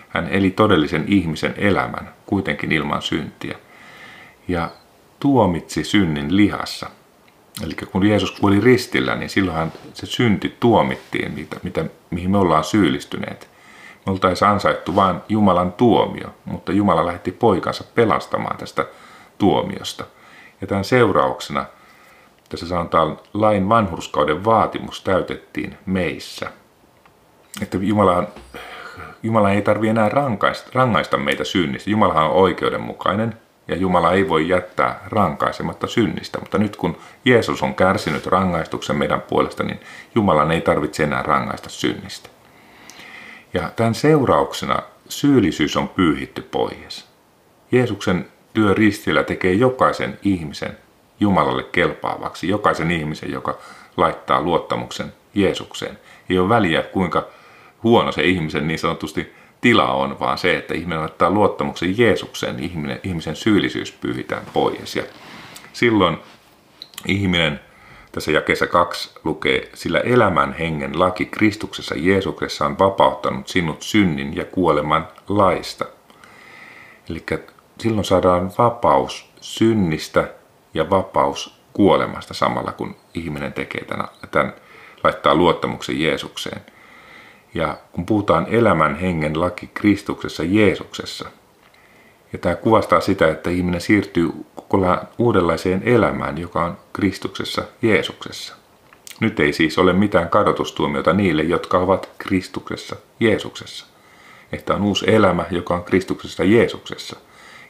Hän eli todellisen ihmisen elämän, kuitenkin ilman syntiä. Ja tuomitsi synnin lihassa. Eli kun Jeesus kuoli ristillä, niin silloinhan se synti tuomittiin, mitä, mitä, mihin me ollaan syyllistyneet. Me oltaisiin ansaittu vain Jumalan tuomio, mutta Jumala lähetti poikansa pelastamaan tästä tuomiosta. Ja tämän seurauksena, tässä sanotaan, lain vanhurskauden vaatimus täytettiin meissä. Että Jumala, Jumala ei tarvitse enää rangaista, rangaista meitä synnistä. Jumala on oikeudenmukainen ja Jumala ei voi jättää rankaisematta synnistä. Mutta nyt kun Jeesus on kärsinyt rangaistuksen meidän puolesta, niin Jumalan ei tarvitse enää rangaista synnistä. Ja tämän seurauksena syyllisyys on pyyhitty pois. Jeesuksen työ ristillä tekee jokaisen ihmisen Jumalalle kelpaavaksi, jokaisen ihmisen, joka laittaa luottamuksen Jeesukseen. Ei ole väliä, kuinka huono se ihmisen niin sanotusti tila on, vaan se, että ihminen laittaa luottamuksen Jeesukseen, niin ihminen, ihmisen syyllisyys pyyhitään pois. Ja silloin ihminen tässä jakeessa kaksi lukee, sillä elämän hengen laki Kristuksessa Jeesuksessa on vapauttanut sinut synnin ja kuoleman laista. Eli silloin saadaan vapaus synnistä ja vapaus kuolemasta samalla, kun ihminen tekee tämän, tämän laittaa luottamuksen Jeesukseen. Ja kun puhutaan elämän hengen laki Kristuksessa Jeesuksessa, ja tämä kuvastaa sitä, että ihminen siirtyy kokonaan uudenlaiseen elämään, joka on Kristuksessa Jeesuksessa. Nyt ei siis ole mitään kadotustuomiota niille, jotka ovat Kristuksessa Jeesuksessa. Että on uusi elämä, joka on Kristuksessa Jeesuksessa.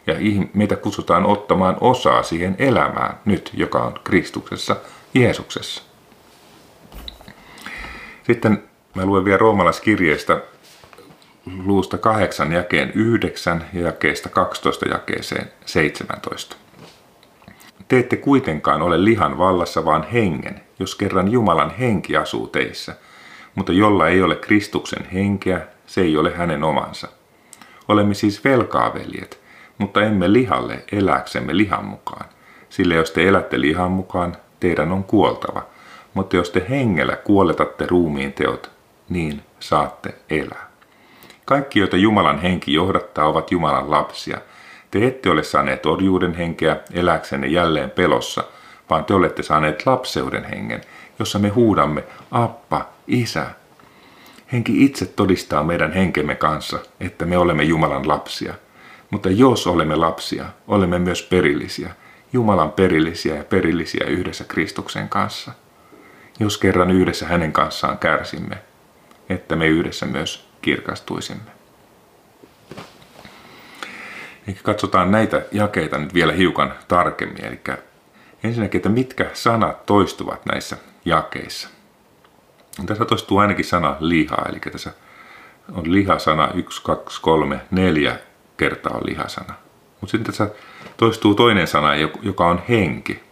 Ja meitä kutsutaan ottamaan osaa siihen elämään nyt, joka on Kristuksessa Jeesuksessa. Sitten mä luen vielä roomalaiskirjeestä luusta 8 jakeen 9 ja jakeesta 12 jakeeseen 17. Te ette kuitenkaan ole lihan vallassa, vaan hengen, jos kerran Jumalan henki asuu teissä. Mutta jolla ei ole Kristuksen henkeä, se ei ole hänen omansa. Olemme siis velkaaveljet, mutta emme lihalle eläksemme lihan mukaan. Sillä jos te elätte lihan mukaan, teidän on kuoltava. Mutta jos te hengellä kuoletatte ruumiin teot, niin saatte elää. Kaikki, joita Jumalan henki johdattaa, ovat Jumalan lapsia. Te ette ole saaneet orjuuden henkeä eläksenne jälleen pelossa, vaan te olette saaneet lapseuden hengen, jossa me huudamme, Appa, Isä. Henki itse todistaa meidän henkemme kanssa, että me olemme Jumalan lapsia. Mutta jos olemme lapsia, olemme myös perillisiä, Jumalan perillisiä ja perillisiä yhdessä Kristuksen kanssa. Jos kerran yhdessä hänen kanssaan kärsimme, että me yhdessä myös kirkastuisimme. Eli katsotaan näitä jakeita nyt vielä hiukan tarkemmin. Eli ensinnäkin, että mitkä sanat toistuvat näissä jakeissa. Tässä toistuu ainakin sana liha, eli tässä on lihasana 1, 2, 3, 4 kertaa on lihasana. Mutta sitten tässä toistuu toinen sana, joka on henki.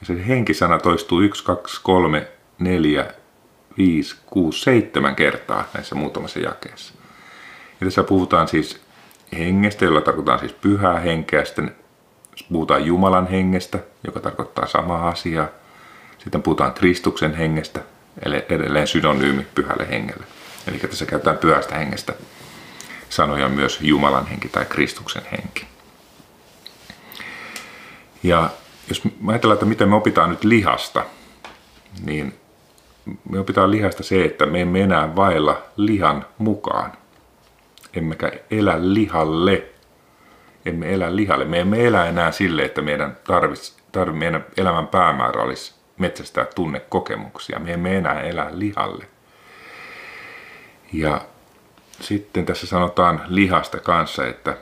Ja se henkisana toistuu 1, 2, 3, 4, 5, 6, 7 kertaa näissä muutamassa jakeessa. Ja tässä puhutaan siis hengestä, jolla tarkoitetaan siis pyhää henkeä, sitten puhutaan Jumalan hengestä, joka tarkoittaa samaa asiaa. Sitten puhutaan Kristuksen hengestä, eli edelleen synonyymi pyhälle hengelle. Eli tässä käytetään pyhästä hengestä sanoja myös Jumalan henki tai Kristuksen henki. Ja jos ajatellaan, että miten me opitaan nyt lihasta, niin me opitaan lihasta se, että me emme enää vailla lihan mukaan. Emmekä elä lihalle. Emme elä lihalle. Me emme elä enää sille, että meidän, tarvis, tarvi, meidän elämän päämäärä olisi metsästää tunnekokemuksia. Me emme enää elä lihalle. Ja sitten tässä sanotaan lihasta kanssa, että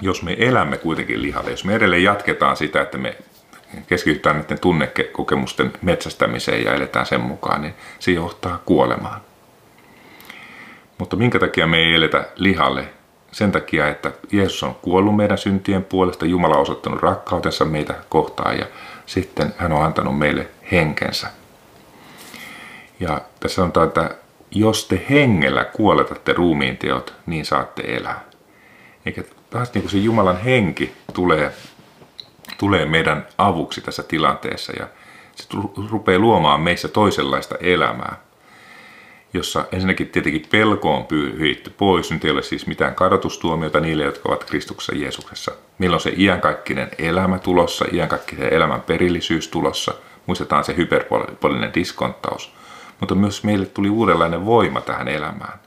jos me elämme kuitenkin lihalle, jos me edelleen jatketaan sitä, että me keskitytään näiden tunnekokemusten metsästämiseen ja eletään sen mukaan, niin se johtaa kuolemaan. Mutta minkä takia me ei eletä lihalle? Sen takia, että Jeesus on kuollut meidän syntien puolesta, Jumala on osoittanut rakkautensa meitä kohtaan ja sitten hän on antanut meille henkensä. Ja tässä sanotaan, että jos te hengellä kuoletatte ruumiin teot, niin saatte elää. Eikä taas niin kuin se Jumalan henki tulee tulee meidän avuksi tässä tilanteessa ja se rupeaa luomaan meissä toisenlaista elämää, jossa ensinnäkin tietenkin pelko on pyyhitty pois. Nyt ei ole siis mitään kadotustuomiota niille, jotka ovat Kristuksessa Jeesuksessa. Meillä on se iankaikkinen elämä tulossa, iankaikkinen elämän perillisyys tulossa. Muistetaan se hyperbolinen diskonttaus. Mutta myös meille tuli uudenlainen voima tähän elämään.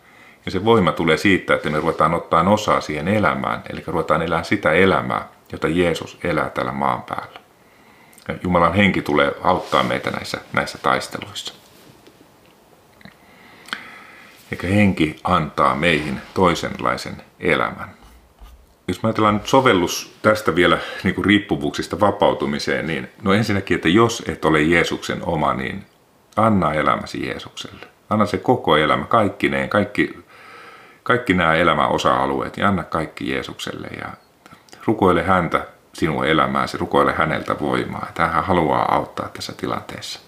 Ja se voima tulee siitä, että me ruvetaan ottaa osaa siihen elämään, eli ruvetaan elämään sitä elämää, jota Jeesus elää täällä maan päällä. Ja Jumalan henki tulee auttaa meitä näissä, näissä taisteluissa. Eikä henki antaa meihin toisenlaisen elämän. jos me ajatellaan nyt sovellus tästä vielä niin kuin riippuvuuksista vapautumiseen, niin no ensinnäkin, että jos et ole Jeesuksen oma, niin anna elämäsi Jeesukselle. Anna se koko elämä, kaikkineen, kaikki, kaikki nämä elämän osa-alueet, ja anna kaikki Jeesukselle ja rukoile häntä sinun elämääsi, rukoile häneltä voimaa. Että hän haluaa auttaa tässä tilanteessa.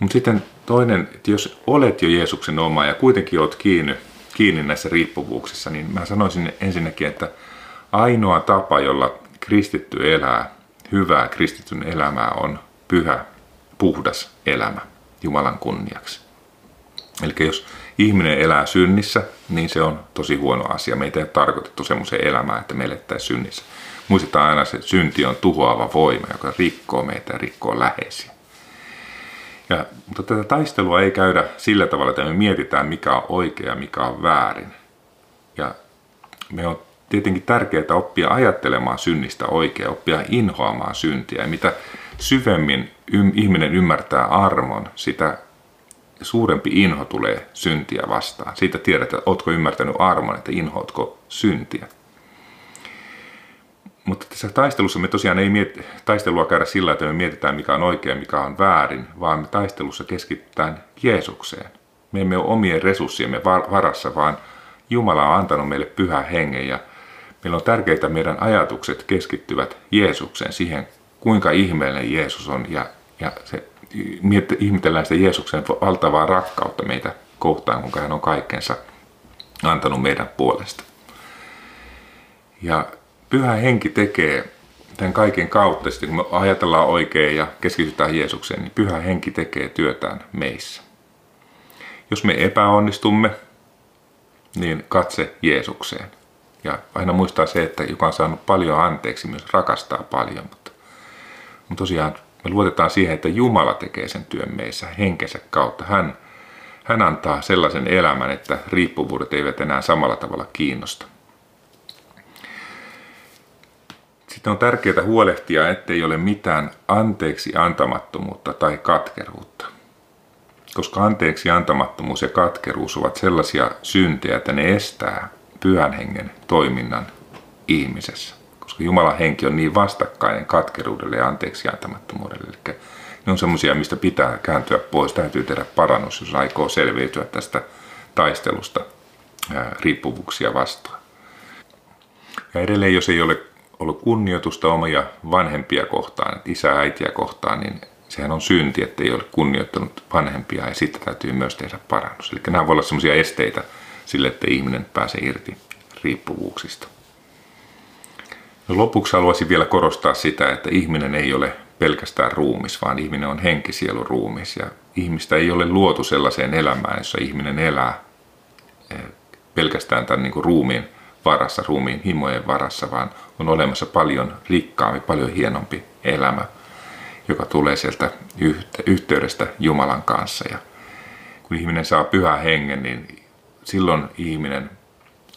Mutta sitten toinen, että jos olet jo Jeesuksen oma ja kuitenkin olet kiinni, kiinni näissä riippuvuuksissa, niin mä sanoisin ensinnäkin, että ainoa tapa, jolla kristitty elää hyvää kristityn elämää on pyhä, puhdas elämä Jumalan kunniaksi. Eli jos ihminen elää synnissä, niin se on tosi huono asia. Meitä ei ole tarkoitettu semmoiseen elämään, että me elettäisiin synnissä. Muistetaan aina, että synti on tuhoava voima, joka rikkoo meitä ja rikkoo läheisiä. Ja, mutta tätä taistelua ei käydä sillä tavalla, että me mietitään, mikä on oikea ja mikä on väärin. Ja me on tietenkin tärkeää oppia ajattelemaan synnistä oikein, oppia inhoamaan syntiä. Ja mitä syvemmin ihminen ymmärtää armon, sitä suurempi inho tulee syntiä vastaan. Siitä tiedät, että oletko ymmärtänyt armon, että inhoatko syntiä. Mutta tässä taistelussa me tosiaan ei miet, taistelua käydä sillä, että me mietitään mikä on oikein mikä on väärin, vaan me taistelussa keskitytään Jeesukseen. Me emme ole omien resurssiemme varassa, vaan Jumala on antanut meille pyhä hengen ja meillä on tärkeää, että meidän ajatukset keskittyvät Jeesukseen, siihen kuinka ihmeellinen Jeesus on ja, ja se, ihmetellään sitä Jeesuksen valtavaa rakkautta meitä kohtaan, kuinka hän on kaikkensa antanut meidän puolesta. Ja pyhä henki tekee tämän kaiken kautta, sitten kun me ajatellaan oikein ja keskitytään Jeesukseen, niin pyhä henki tekee työtään meissä. Jos me epäonnistumme, niin katse Jeesukseen. Ja aina muistaa se, että joka on saanut paljon anteeksi, myös rakastaa paljon. Mutta, mutta tosiaan me luotetaan siihen, että Jumala tekee sen työn meissä henkensä kautta. Hän, hän antaa sellaisen elämän, että riippuvuudet eivät enää samalla tavalla kiinnosta. Sitten on tärkeää huolehtia, ettei ole mitään anteeksi antamattomuutta tai katkeruutta. Koska anteeksi antamattomuus ja katkeruus ovat sellaisia syntejä, että ne estää pyhän hengen toiminnan ihmisessä. Koska Jumalan henki on niin vastakkainen katkeruudelle ja anteeksi antamattomuudelle. Eli ne on semmoisia, mistä pitää kääntyä pois. Täytyy tehdä parannus, jos aikoo selviytyä tästä taistelusta riippuvuuksia vastaan. Ja edelleen, jos ei ole ollut kunnioitusta omia vanhempia kohtaan, isää äitiä kohtaan, niin sehän on synti, että ei ole kunnioittanut vanhempia ja sitten täytyy myös tehdä parannus. Eli nämä voivat olla sellaisia esteitä sille, että ihminen pääsee irti riippuvuuksista. Lopuksi haluaisin vielä korostaa sitä, että ihminen ei ole pelkästään ruumis, vaan ihminen on henkisielu ruumis. Ja ihmistä ei ole luotu sellaiseen elämään, jossa ihminen elää eh, pelkästään tämän niin kuin ruumiin varassa, ruumiin himojen varassa, vaan on olemassa paljon rikkaampi, paljon hienompi elämä, joka tulee sieltä yhteydestä Jumalan kanssa. Ja kun ihminen saa pyhä hengen, niin silloin ihminen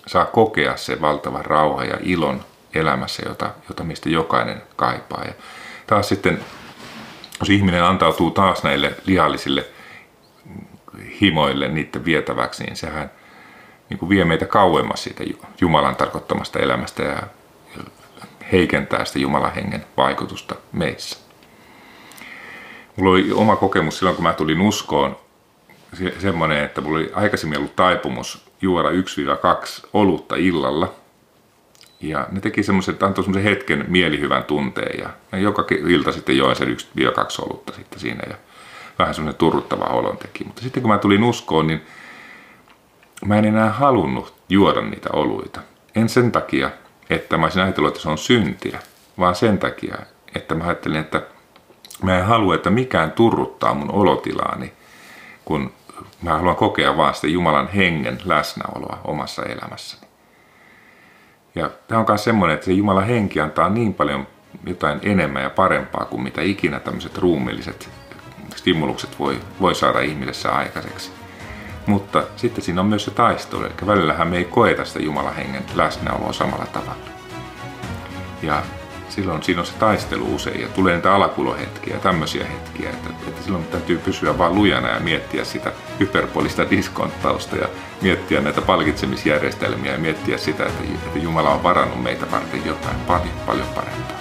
saa kokea se valtava rauha ja ilon elämässä, jota, jota mistä jokainen kaipaa. Ja taas sitten, jos ihminen antautuu taas näille lihallisille himoille niiden vietäväksi, niin sehän niin kuin vie meitä kauemmas siitä Jumalan tarkoittamasta elämästä ja heikentää sitä Jumalan hengen vaikutusta meissä. Mulla oli oma kokemus silloin, kun mä tulin uskoon, semmoinen, että mulla oli aikaisemmin ollut taipumus juoda 1-2 olutta illalla. Ja ne teki semmoisen, että antoi semmoisen hetken mielihyvän tunteen. Ja joka ilta sitten join sen 1-2 olutta sitten siinä. Ja vähän semmoinen turruttava olon teki. Mutta sitten kun mä tulin uskoon, niin mä en enää halunnut juoda niitä oluita. En sen takia, että mä olisin ajatellut, että se on syntiä, vaan sen takia, että mä ajattelin, että mä en halua, että mikään turruttaa mun olotilaani, kun mä haluan kokea vaan sitä Jumalan hengen läsnäoloa omassa elämässäni. Ja tämä on myös semmoinen, että se Jumalan henki antaa niin paljon jotain enemmän ja parempaa kuin mitä ikinä tämmöiset ruumilliset stimulukset voi, voi saada ihmisessä aikaiseksi. Mutta sitten siinä on myös se taistelu, eli välillähän me ei koeta sitä Jumalan hengen läsnäoloa samalla tavalla. Ja silloin siinä on se taistelu usein ja tulee niitä alakulohetkiä ja tämmöisiä hetkiä, että, että silloin täytyy pysyä vaan lujana ja miettiä sitä hyperbolista diskonttausta ja miettiä näitä palkitsemisjärjestelmiä ja miettiä sitä, että, että Jumala on varannut meitä varten jotain paljon, paljon parempaa.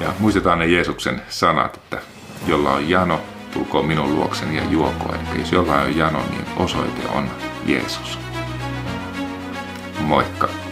Ja muistetaan ne Jeesuksen sanat, että jolla on jano, tulkoon minun luokseni ja juoko. Eli jos jollain on jano, niin osoite on Jeesus. Moikka!